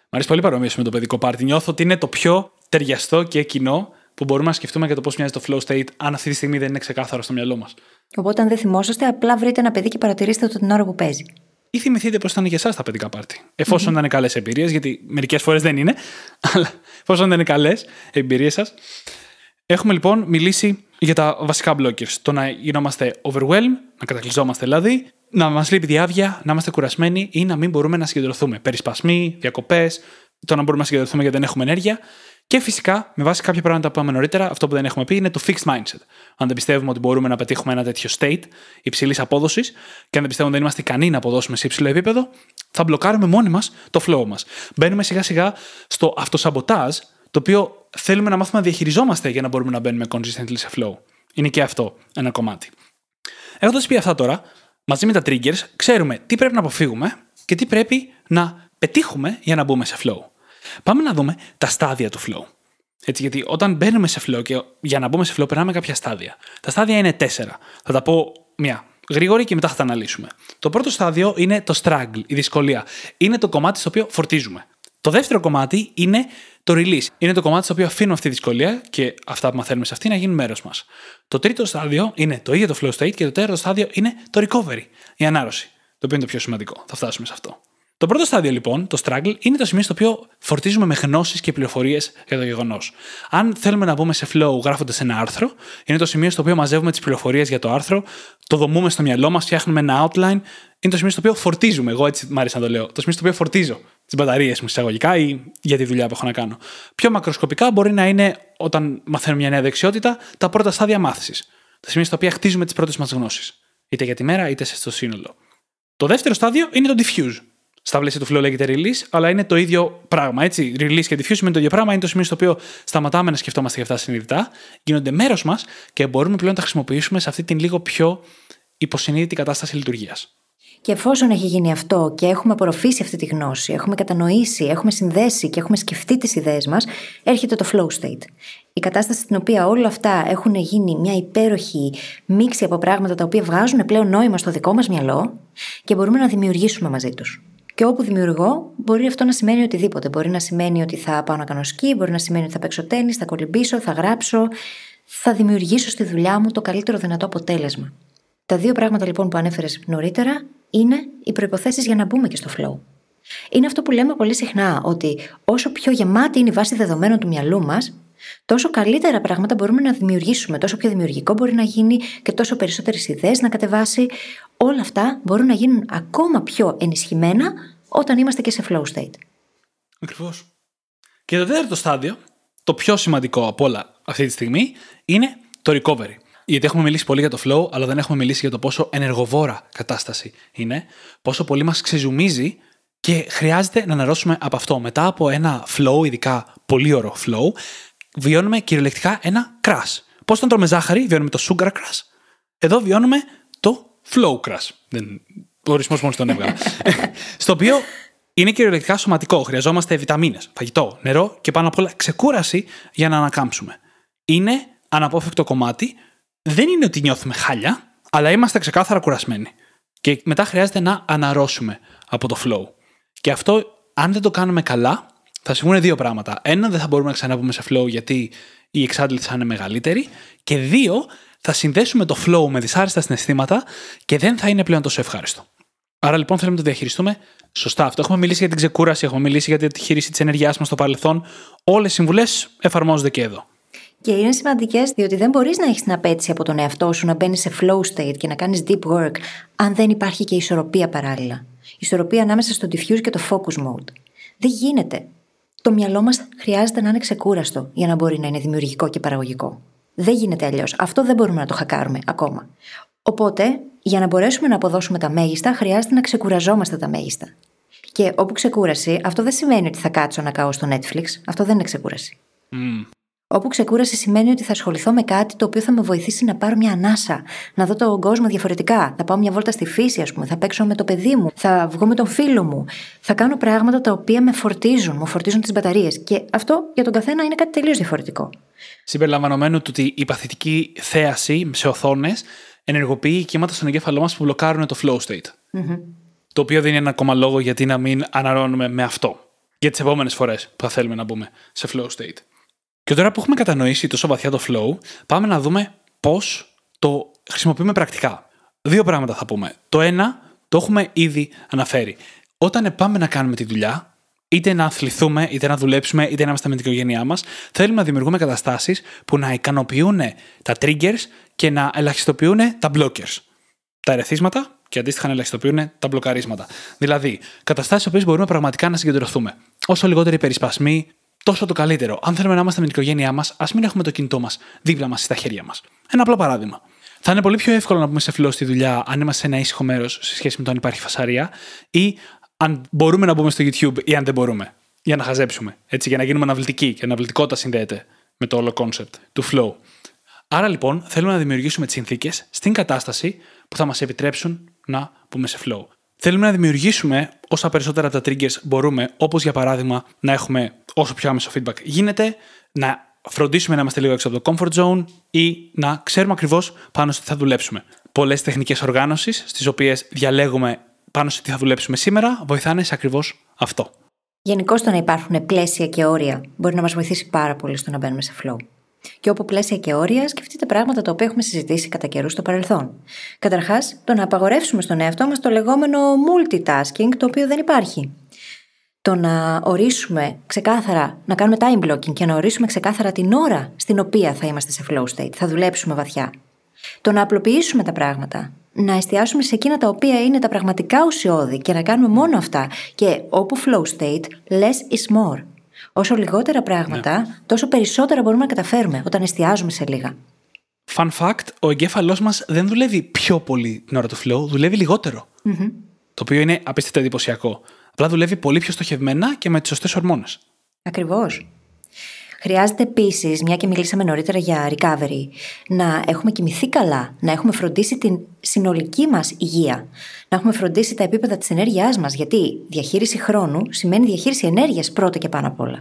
Μ' αρέσει πολύ παρόμοιο με το παιδικό πάρτι. Νιώθω ότι είναι το πιο ταιριαστό και κοινό που μπορούμε να σκεφτούμε για το πώς μοιάζει το flow state, αν αυτή τη στιγμή δεν είναι ξεκάθαρο στο μυαλό μας. Οπότε, αν δεν θυμόσαστε, απλά βρείτε ένα παιδί και παρατηρήστε το την ώρα που παίζει ή θυμηθείτε πώ ήταν για εσάς τα παιδικά πάρτι. Εφόσον ήταν καλές εμπειρίες, γιατί μερικές φορές δεν είναι, αλλά εφόσον δεν είναι καλές εμπειρίες σας. Έχουμε λοιπόν μιλήσει για τα βασικά blockers. Το να γινόμαστε overwhelmed, να κατακλυζόμαστε δηλαδή, να μας λείπει διάβια, να είμαστε κουρασμένοι ή να μην μπορούμε να συγκεντρωθούμε. Περισπασμοί, διακοπές, το να μπορούμε να συγκεντρωθούμε γιατί δεν έχουμε ενέργεια. Και φυσικά, με βάση κάποια πράγματα που είπαμε νωρίτερα, αυτό που δεν έχουμε πει είναι το fixed mindset. Αν δεν πιστεύουμε ότι μπορούμε να πετύχουμε ένα τέτοιο state υψηλής απόδοσης και αν δεν πιστεύουμε ότι δεν είμαστε ικανοί να αποδώσουμε σε υψηλό επίπεδο, θα μπλοκάρουμε μόνοι μας το flow μας. Μπαίνουμε σιγά σιγά στο αυτοσαμποτάζ, το οποίο θέλουμε να μάθουμε να διαχειριζόμαστε για να μπορούμε να μπαίνουμε consistently σε flow. Είναι και αυτό ένα κομμάτι. Έχοντας πει αυτά τώρα, μαζί με τα triggers, ξέρουμε τι πρέπει να αποφύγουμε και τι πρέπει να πετύχουμε για να μπούμε σε flow. Πάμε να δούμε τα στάδια του flow. Έτσι, γιατί όταν μπαίνουμε σε flow και για να μπούμε σε flow περνάμε κάποια στάδια. Τα στάδια είναι τέσσερα. Θα τα πω μια γρήγορη και μετά θα τα αναλύσουμε. Το πρώτο στάδιο είναι το struggle, η δυσκολία. Είναι το κομμάτι στο οποίο φορτίζουμε. Το δεύτερο κομμάτι είναι το release. Είναι το κομμάτι στο οποίο αφήνουμε αυτή τη δυσκολία και αυτά που μαθαίνουμε σε αυτή να γίνουν μέρος μας. Το τρίτο στάδιο είναι το ίδιο το flow state και το τέταρτο στάδιο είναι το recovery, η ανάρρωση. Το οποίο είναι το πιο σημαντικό. Θα φτάσουμε σε αυτό. Το πρώτο στάδιο λοιπόν, το struggle, είναι το σημείο στο οποίο φορτίζουμε με γνώσεις και πληροφορίες για το γεγονός. Αν θέλουμε να μπούμε σε flow γράφοντας ένα άρθρο, είναι το σημείο στο οποίο μαζεύουμε τις πληροφορίες για το άρθρο, το δομούμε στο μυαλό μας, φτιάχνουμε ένα outline. Είναι το σημείο στο οποίο φορτίζουμε. Εγώ έτσι μ' άρεσε να το λέω. Το σημείο στο οποίο φορτίζω τις μπαταρίες μου εισαγωγικά ή για τη δουλειά που έχω να κάνω. Πιο μακροσκοπικά μπορεί να είναι όταν μαθαίνουμε μια νέα δεξιότητα τα πρώτα στάδια μάθησης. Τα σημεία στα οποία χτίζουμε τις πρώτες μας γνώσεις. Είτε για τη μέρα είτε στο σύνολο. Το δεύτερο στάδιο είναι το diffuse στα πλαίσια του flow λέγεται release, αλλά είναι το ίδιο πράγμα. Έτσι. Release και diffuse είναι το ίδιο πράγμα. Είναι το σημείο στο οποίο σταματάμε να σκεφτόμαστε για αυτά συνειδητά, γίνονται μέρος μας και μπορούμε πλέον να τα χρησιμοποιήσουμε σε αυτή την λίγο πιο υποσυνείδητη κατάσταση λειτουργίας. Και εφόσον έχει γίνει αυτό και έχουμε απορροφήσει αυτή τη γνώση, έχουμε κατανοήσει, έχουμε συνδέσει και έχουμε σκεφτεί τις ιδέες μας, έρχεται το flow state. Η κατάσταση στην οποία όλα αυτά έχουν γίνει μια υπέροχη μίξη από πράγματα τα οποία βγάζουν πλέον νόημα στο δικό μας μυαλό και μπορούμε να δημιουργήσουμε μαζί τους. Και όπου δημιουργώ, μπορεί αυτό να σημαίνει οτιδήποτε. Μπορεί να σημαίνει ότι θα πάω να κάνω σκι, μπορεί να σημαίνει ότι θα παίξω τέννη, θα κολυμπήσω, θα γράψω, θα δημιουργήσω στη δουλειά μου το καλύτερο δυνατό αποτέλεσμα. Τα δύο πράγματα λοιπόν που ανέφερες νωρίτερα είναι οι προποθέσει για να μπούμε και στο flow. Είναι αυτό που λέμε πολύ συχνά, ότι όσο πιο γεμάτη είναι η βάση δεδομένων του μυαλού μας, τόσο καλύτερα πράγματα μπορούμε να δημιουργήσουμε, τόσο πιο δημιουργικό μπορεί να γίνει και τόσο περισσότερες ιδέες να κατεβάσει. Όλα αυτά μπορούν να γίνουν ακόμα πιο ενισχυμένα όταν είμαστε και σε flow state. Ακριβώς. Και το τέταρτο στάδιο, το πιο σημαντικό από όλα αυτή τη στιγμή, είναι το recovery. Γιατί έχουμε μιλήσει πολύ για το flow, αλλά δεν έχουμε μιλήσει για το πόσο ενεργοβόρα κατάσταση είναι, πόσο πολύ μας ξεζουμίζει και χρειάζεται να αναρρώσουμε από αυτό. Μετά από ένα flow, ειδικά πολύ ωραίο flow, βιώνουμε κυριολεκτικά ένα crash. Πώς όταν τρώμε ζάχαρη, βιώνουμε το sugar crash. Εδώ βιώνουμε το flow crash. Δεν... Ο ορισμός μόνο τον έβγαλα. Στο οποίο είναι κυριολεκτικά σωματικό. Χρειαζόμαστε βιταμίνες, φαγητό, νερό και πάνω απ' όλα ξεκούραση για να ανακάμψουμε. Είναι αναπόφευκτο κομμάτι. Δεν είναι ότι νιώθουμε χάλια, αλλά είμαστε ξεκάθαρα κουρασμένοι. Και μετά χρειάζεται να αναρρώσουμε από το flow. Και αυτό, αν δεν το κάνουμε καλά, θα συμβούν δύο πράγματα. Ένα, δεν θα μπορούμε να ξαναπούμε σε flow γιατί η εξάντληση θα είναι μεγαλύτερη. Και δύο, θα συνδέσουμε το flow με δυσάρεστα συναισθήματα και δεν θα είναι πλέον τόσο ευχάριστο. Άρα λοιπόν θέλουμε να το διαχειριστούμε σωστά αυτό. Έχουμε μιλήσει για την ξεκούραση, έχουμε μιλήσει για τη χείριση της ενέργειάς μας στο παρελθόν. Όλες οι συμβουλές εφαρμόζονται και εδώ. Και είναι σημαντικές διότι δεν μπορείς να έχεις την απέτηση από τον εαυτό σου να μπαίνεις σε flow state και να κάνεις deep work, αν δεν υπάρχει και ισορροπία παράλληλα. Ισορροπία ανάμεσα στο diffuse και το focus mode. Δεν γίνεται. Το μυαλό μας χρειάζεται να είναι ξεκούραστο για να μπορεί να είναι δημιουργικό και παραγωγικό. Δεν γίνεται αλλιώς. Αυτό δεν μπορούμε να το χακάρουμε ακόμα. Οπότε, για να μπορέσουμε να αποδώσουμε τα μέγιστα, χρειάζεται να ξεκουραζόμαστε τα μέγιστα. Και όπου ξεκούραση, αυτό δεν σημαίνει ότι θα κάτσω να κάω στο Netflix. Αυτό δεν είναι ξεκούραση. Mm. Όπου ξεκούραση σημαίνει ότι θα ασχοληθώ με κάτι το οποίο θα με βοηθήσει να πάρω μια ανάσα, να δω τον κόσμο διαφορετικά. Θα πάω μια βόλτα στη φύση, ας πούμε, θα παίξω με το παιδί μου, θα βγω με τον φίλο μου. Θα κάνω πράγματα τα οποία με φορτίζουν, μου φορτίζουν τις μπαταρίες. Και αυτό για τον καθένα είναι κάτι τελείως διαφορετικό. Συμπεριλαμβανομένου του ότι η παθητική θέαση σε οθόνες ενεργοποιεί κύματα στον εγκέφαλό μας που μπλοκάρουν το flow state. Mm-hmm. Το οποίο δεν είναι ακόμα λόγο γιατί να μην αναρώνουμε με αυτό. Για τις επόμενες φορές που θα θέλουμε να μπούμε σε flow state. Και τώρα που έχουμε κατανοήσει τόσο βαθιά το flow, πάμε να δούμε πώς το χρησιμοποιούμε πρακτικά. Δύο πράγματα θα πούμε. Το ένα, το έχουμε ήδη αναφέρει. Όταν πάμε να κάνουμε τη δουλειά, είτε να αθληθούμε, είτε να δουλέψουμε, είτε να είμαστε με την οικογένειά μας, θέλουμε να δημιουργούμε καταστάσεις που να ικανοποιούν τα triggers και να ελαχιστοποιούν τα blockers. Τα ερεθίσματα και αντίστοιχα να ελαχιστοποιούν τα μπλοκαρίσματα. Δηλαδή, καταστάσεις οποίες μπορούμε πραγματικά να συγκεντρωθούμε. Όσο λιγότεροι περισπασμοί, τόσο το καλύτερο. Αν θέλουμε να είμαστε με την οικογένειά μας, ας μην έχουμε το κινητό μας δίπλα μας στα χέρια μας. Ένα απλό παράδειγμα. Θα είναι πολύ πιο εύκολο να πούμε σε φιλός στη δουλειά αν είμαστε σε ένα ήσυχο μέρος σε σχέση με το αν υπάρχει φασαρία ή αν μπορούμε να μπούμε στο YouTube ή αν δεν μπορούμε. Για να χαζέψουμε. Έτσι, για να γίνουμε αναβλητικοί. Και αναβλητικότητα συνδέεται με το όλο concept του flow. Άρα λοιπόν θέλουμε να δημιουργήσουμε τις συνθήκες στην κατάσταση που θα μας επιτρέψουν να πούμε σε flow. Θέλουμε να δημιουργήσουμε όσα περισσότερα από τα triggers μπορούμε, όπως για παράδειγμα να έχουμε όσο πιο άμεσο feedback γίνεται, να φροντίσουμε να είμαστε λίγο έξω από το comfort zone ή να ξέρουμε ακριβώς πάνω στο τι θα δουλέψουμε. Πολλές τεχνικές οργάνωσης, στις οποίες διαλέγουμε πάνω στο τι θα δουλέψουμε σήμερα, βοηθάνε σε ακριβώς αυτό. Γενικώ το να υπάρχουν πλαίσια και όρια μπορεί να μας βοηθήσει πάρα πολύ στο να μπαίνουμε σε flow. Και όπου πλαίσια και όρια, σκεφτείτε πράγματα τα οποία έχουμε συζητήσει κατά καιρούς στο παρελθόν. Καταρχάς, το να απαγορεύσουμε στον εαυτό μας το λεγόμενο multitasking, το οποίο δεν υπάρχει. Το να ορίσουμε ξεκάθαρα, να κάνουμε time blocking και να ορίσουμε ξεκάθαρα την ώρα στην οποία θα είμαστε σε flow state, θα δουλέψουμε βαθιά. Το να απλοποιήσουμε τα πράγματα, να εστιάσουμε σε εκείνα τα οποία είναι τα πραγματικά ουσιώδη και να κάνουμε μόνο αυτά. Και όπου flow state, less is more. Όσο λιγότερα πράγματα, ναι. τόσο περισσότερα μπορούμε να καταφέρουμε όταν εστιάζουμε σε λίγα. Fun fact, ο εγκέφαλός μας δεν δουλεύει πιο πολύ την ώρα του flow, δουλεύει λιγότερο. Mm-hmm. Το οποίο είναι απίστευτα εντυπωσιακό. Απλά δουλεύει πολύ πιο στοχευμένα και με τις σωστές ορμόνες. Ακριβώς. Χρειάζεται επίσης, μια και μιλήσαμε νωρίτερα για recovery, να έχουμε κοιμηθεί καλά, να έχουμε φροντίσει την συνολική μας υγεία, να έχουμε φροντίσει τα επίπεδα της ενέργειάς μας, γιατί διαχείριση χρόνου σημαίνει διαχείριση ενέργειας πρώτα και πάνω απ' όλα.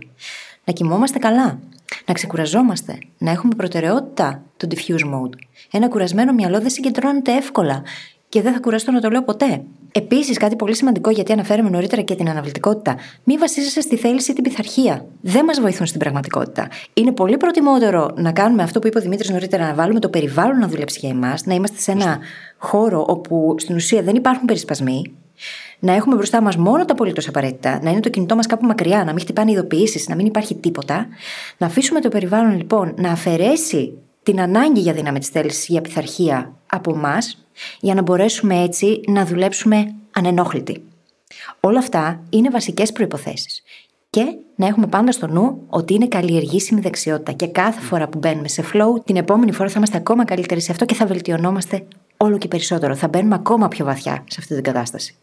Να κοιμόμαστε καλά, να ξεκουραζόμαστε, να έχουμε προτεραιότητα το diffuse mode. Ένα κουρασμένο μυαλό δεν συγκεντρώνεται εύκολα και δεν θα κουραστώ να το λέω ποτέ. Επίσης, κάτι πολύ σημαντικό γιατί αναφέραμε νωρίτερα και την αναβλητικότητα. Μην βασίζεσαι στη θέληση ή την πειθαρχία. Δεν μας βοηθούν στην πραγματικότητα. Είναι πολύ προτιμότερο να κάνουμε αυτό που είπε ο Δημήτρης νωρίτερα, να βάλουμε το περιβάλλον να δουλέψει για εμάς, να είμαστε σε ένα χώρο όπου στην ουσία δεν υπάρχουν περισπασμοί, να έχουμε μπροστά μας μόνο τα απολύτως απαραίτητα, να είναι το κινητό μας κάπου μακριά, να μην χτυπάνε ειδοποιήσεις, να μην υπάρχει τίποτα. Να αφήσουμε το περιβάλλον λοιπόν να αφαιρέσει την ανάγκη για δύναμη της θέλησης, για πειθαρχία από εμάς για να μπορέσουμε έτσι να δουλέψουμε ανενόχλητοι. Όλα αυτά είναι βασικές προποθέσει. Και να έχουμε πάντα στο νου ότι είναι καλλιεργήσιμη δεξιότητα και κάθε φορά που μπαίνουμε σε flow, την επόμενη φορά θα είμαστε ακόμα καλύτεροι σε αυτό και θα βελτιωνόμαστε όλο και περισσότερο. Θα μπαίνουμε ακόμα πιο βαθιά σε αυτή την κατάσταση.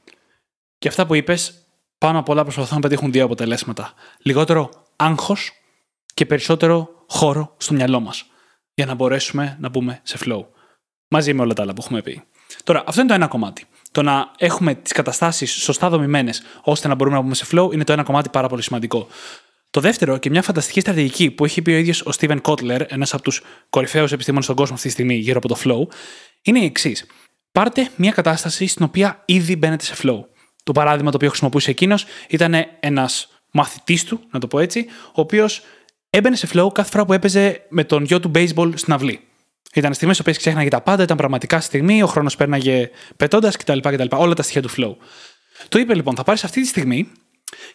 Και αυτά που είπες, πάνω απ' όλα προσπαθούν να πετύχουν δύο αποτελέσματα. Λιγότερο άγχος και περισσότερο χώρο στο μυαλό μας. Για να μπορέσουμε να μπούμε σε flow μαζί με όλα τα άλλα που έχουμε πει. Τώρα, αυτό είναι το ένα κομμάτι. Το να έχουμε τις καταστάσεις σωστά δομημένες ώστε να μπορούμε να πούμε σε flow είναι το ένα κομμάτι πάρα πολύ σημαντικό. Το δεύτερο και μια φανταστική στρατηγική που έχει πει ο ίδιος ο Steven Kotler, ένας από τους κορυφαίους επιστήμονες στον κόσμο αυτή τη στιγμή γύρω από το flow, είναι η εξής. Πάρτε μια κατάσταση στην οποία ήδη μπαίνετε σε flow. Το παράδειγμα το οποίο χρησιμοποιούσε εκείνος ήταν ένας μαθητής του, να το πω έτσι, ο οποίος έμπαινε σε flow κάθε φορά που έπαιζε με τον γιο του baseball στην αυλή. Ήταν στιγμές που ξέχναγε τα πάντα, ήταν πραγματικά στιγμή, ο χρόνος πέρναγε πετώντας κτλ, κτλ. Όλα τα στοιχεία του flow. Του είπε λοιπόν, θα πάρεις αυτή τη στιγμή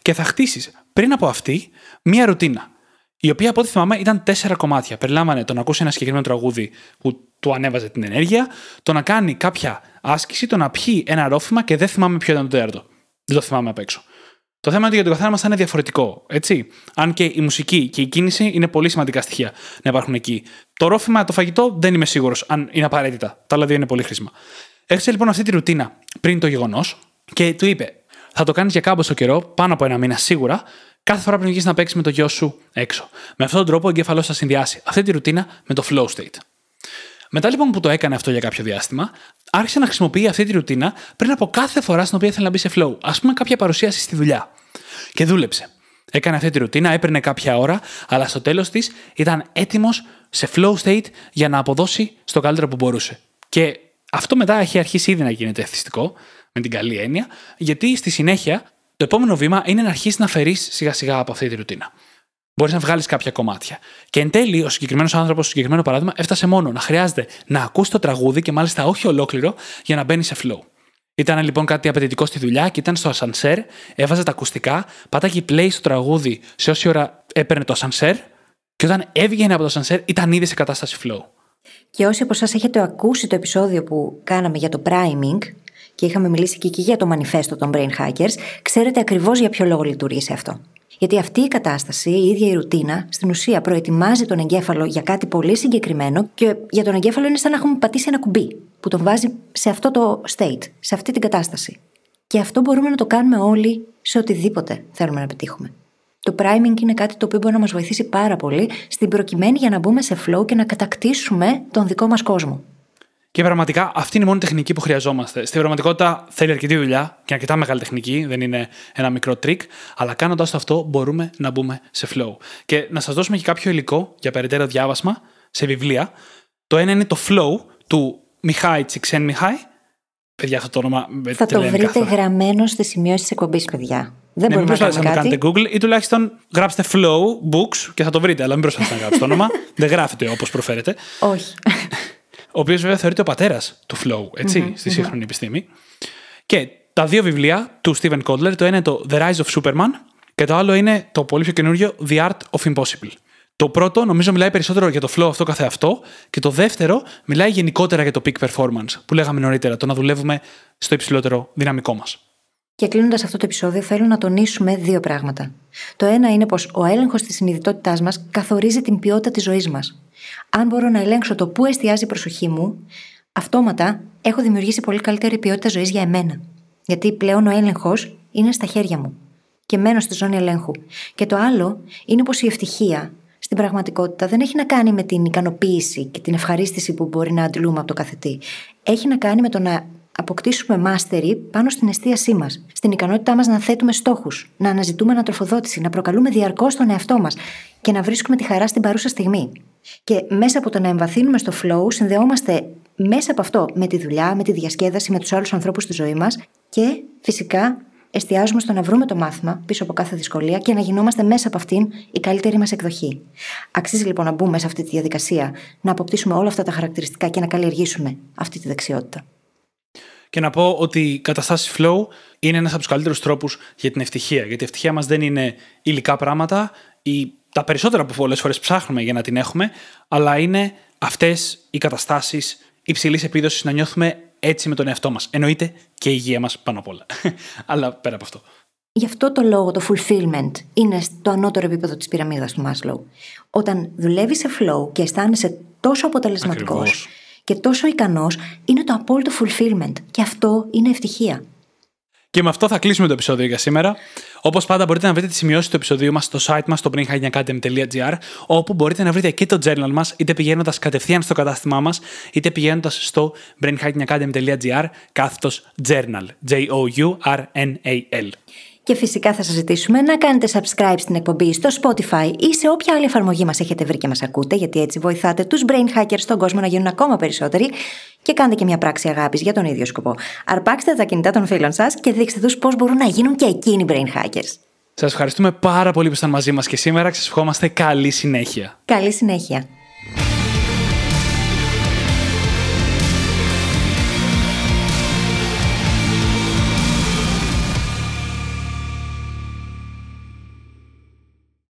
και θα χτίσεις πριν από αυτή μία ρουτίνα. Η οποία από ό,τι θυμάμαι ήταν τέσσερα κομμάτια. Περιλάμβανε το να ακούσει ένα συγκεκριμένο τραγούδι που του ανέβαζε την ενέργεια, το να κάνει κάποια άσκηση, το να πιει ένα ρόφημα και δεν θυμάμαι ποιο ήταν το τέταρτο. Δεν το θυμάμαι απ' έξω. Το θέμα είναι ότι για τον καθένα μας θα είναι διαφορετικό. Έτσι. Αν και η μουσική και η κίνηση είναι πολύ σημαντικά στοιχεία να υπάρχουν εκεί. Το ρόφημα, το φαγητό δεν είμαι σίγουρος αν είναι απαραίτητα. Τα άλλα δύο είναι πολύ χρήσιμα. Έρχεσαι λοιπόν αυτή τη ρουτίνα πριν το γεγονός και του είπε: Θα το κάνεις για κάμποσο καιρό, πάνω από ένα μήνα σίγουρα, κάθε φορά πριν βγει να παίξεις με το γιο σου έξω. Με αυτόν τον τρόπο ο εγκέφαλός θα συνδυάσει αυτή τη ρουτίνα με το flow state. Μετά λοιπόν που το έκανε αυτό για κάποιο διάστημα, άρχισε να χρησιμοποιεί αυτή τη ρουτίνα πριν από κάθε φορά στην οποία ήθελε να μπει σε flow. Α πούμε, κάποια παρουσίαση στη δουλειά. Και δούλεψε. Έκανε αυτή τη ρουτίνα, έπαιρνε κάποια ώρα, αλλά στο τέλος της ήταν έτοιμος σε flow state για να αποδώσει στο καλύτερο που μπορούσε. Και αυτό μετά έχει αρχίσει ήδη να γίνεται εθιστικό, με την καλή έννοια, γιατί στη συνέχεια το επόμενο βήμα είναι να αρχίσεις να φερείς σιγά σιγά από αυτή τη ρουτίνα μπορείς να βγάλεις κάποια κομμάτια. Και εν τέλει, ο συγκεκριμένος άνθρωπος, στο συγκεκριμένο παράδειγμα, έφτασε μόνο να χρειάζεται να ακούσει το τραγούδι και μάλιστα όχι ολόκληρο για να μπαίνει σε flow. Ήταν λοιπόν κάτι απαιτητικό στη δουλειά και ήταν στο ασανσέρ, έβαζε τα ακουστικά, πάταγε play στο τραγούδι σε όση ώρα έπαιρνε το ασανσέρ και όταν έβγαινε από το ασανσέρ ήταν ήδη σε κατάσταση flow. Και όσοι από εσάς έχετε ακούσει το επεισόδιο που κάναμε για το priming, και είχαμε μιλήσει και εκεί για το μανιφέστο των brain hackers, ξέρετε ακριβώς για ποιο λόγο λειτουργεί σε αυτό. Γιατί αυτή η κατάσταση, η ίδια η ρουτίνα, στην ουσία προετοιμάζει τον εγκέφαλο για κάτι πολύ συγκεκριμένο και για τον εγκέφαλο είναι σαν να έχουμε πατήσει ένα κουμπί που τον βάζει σε αυτό το state, σε αυτή την κατάσταση. Και αυτό μπορούμε να το κάνουμε όλοι σε οτιδήποτε θέλουμε να πετύχουμε. Το priming είναι κάτι το οποίο μπορεί να μας βοηθήσει πάρα πολύ στην προκειμένη για να μπούμε σε flow και να κατακτήσουμε τον δικό μας κόσμο. Και πραγματικά αυτή είναι η μόνη τεχνική που χρειαζόμαστε. Στην πραγματικότητα θέλει αρκετή δουλειά και αρκετά μεγάλη τεχνική, δεν είναι ένα μικρό τρικ, αλλά κάνοντας το αυτό μπορούμε να μπούμε σε flow. Και να σας δώσουμε και κάποιο υλικό για περαιτέρω διάβασμα σε βιβλία. Το ένα είναι το flow του Μιχάι Τσικσεντμιχάι. Παιδιά, αυτό το όνομα. Θα το βρείτε γραμμένο στη σημειώση της εκπομπής, παιδιά. Δεν ναι, μπορούμε μην να, να το κάνετε Google ή τουλάχιστον γράψτε flow books και θα το βρείτε, αλλά μην προσπαθείτε να γράψετε το όνομα. δεν γράφετε όπως προφέρετε. Όχι. ο οποίος βέβαια θεωρείται ο πατέρας του flow, ετσι στη σύγχρονη επιστήμη. Και τα δύο βιβλία του Steven Kotler, το ένα είναι το The Rise of Superman και το άλλο είναι το πολύ πιο καινούριο The Art of Impossible. Το πρώτο νομίζω μιλάει περισσότερο για το flow αυτό καθεαυτό και το δεύτερο μιλάει γενικότερα για το peak performance που λέγαμε νωρίτερα, το να δουλεύουμε στο υψηλότερο δυναμικό μας. Και κλείνοντας αυτό το επεισόδιο, θέλω να τονίσουμε δύο πράγματα. Το ένα είναι πως ο έλεγχος της συνειδητότητάς μας καθορίζει την ποιότητα της ζωής μας. Αν μπορώ να ελέγξω το πού εστιάζει η προσοχή μου, αυτόματα έχω δημιουργήσει πολύ καλύτερη ποιότητα ζωής για εμένα. Γιατί πλέον ο έλεγχος είναι στα χέρια μου και μένω στη ζώνη ελέγχου. Και το άλλο είναι πως η ευτυχία στην πραγματικότητα δεν έχει να κάνει με την ικανοποίηση και την ευχαρίστηση που μπορεί να αντλούμε από το καθετή. Έχει να κάνει με το να αποκτήσουμε μάστερη πάνω στην εστίασή μας, στην ικανότητά μας να θέτουμε στόχους, να αναζητούμε ανατροφοδότηση, να προκαλούμε διαρκώς τον εαυτό μας και να βρίσκουμε τη χαρά στην παρούσα στιγμή. Και μέσα από το να εμβαθύνουμε στο flow, συνδεόμαστε μέσα από αυτό με τη δουλειά, με τη διασκέδαση, με τους άλλους ανθρώπους στη ζωή μας και φυσικά εστιάζουμε στο να βρούμε το μάθημα πίσω από κάθε δυσκολία και να γινόμαστε μέσα από αυτήν η καλύτερη μας εκδοχή. Αξίζει λοιπόν να μπούμε σε αυτή τη διαδικασία, να αποκτήσουμε όλα αυτά τα χαρακτηριστικά και να καλλιεργήσουμε αυτή τη δεξιότητα. Και να πω ότι οι καταστάσει flow είναι ένας από τους καλύτερους τρόπους για την ευτυχία. Γιατί η ευτυχία μας δεν είναι υλικά πράγματα ή τα περισσότερα που πολλές φορές ψάχνουμε για να την έχουμε, αλλά είναι αυτές οι καταστάσεις υψηλής επίδοσης να νιώθουμε έτσι με τον εαυτό μας. Εννοείται και η υγεία μας πάνω απ' όλα. αλλά πέρα από αυτό. Γι' αυτό το λόγο το fulfillment είναι στο ανώτερο επίπεδο της πυραμίδας του Maslow. Όταν δουλεύεις σε flow και αισθάνεσαι τόσο αποτελεσματικός και τόσο ικανός, είναι το απόλυτο fulfillment. Και αυτό είναι ευτυχία. Και με αυτό θα κλείσουμε το επεισόδιο για σήμερα. Όπως πάντα, μπορείτε να βρείτε τη σημειώσεις του επεισοδίου μας στο site μας, στο brainhackingacademy.gr, όπου μπορείτε να βρείτε και το journal μας, είτε πηγαίνοντας κατευθείαν στο κατάστημά μας, είτε πηγαίνοντας στο brainhackingacademy.gr, κάθετος journal. J-O-U-R-N-A-L. Και φυσικά θα σας ζητήσουμε να κάνετε subscribe στην εκπομπή στο Spotify ή σε όποια άλλη εφαρμογή μας έχετε βρει και μας ακούτε, γιατί έτσι βοηθάτε τους brain hackers στον κόσμο να γίνουν ακόμα περισσότεροι και κάντε και μια πράξη αγάπης για τον ίδιο σκοπό. Αρπάξτε τα κινητά των φίλων σας και δείξτε τους πώς μπορούν να γίνουν και εκείνοι brain hackers. Σας ευχαριστούμε πάρα πολύ που ήσασταν μαζί μας και σήμερα και σας ευχόμαστε καλή συνέχεια. Καλή συνέχεια.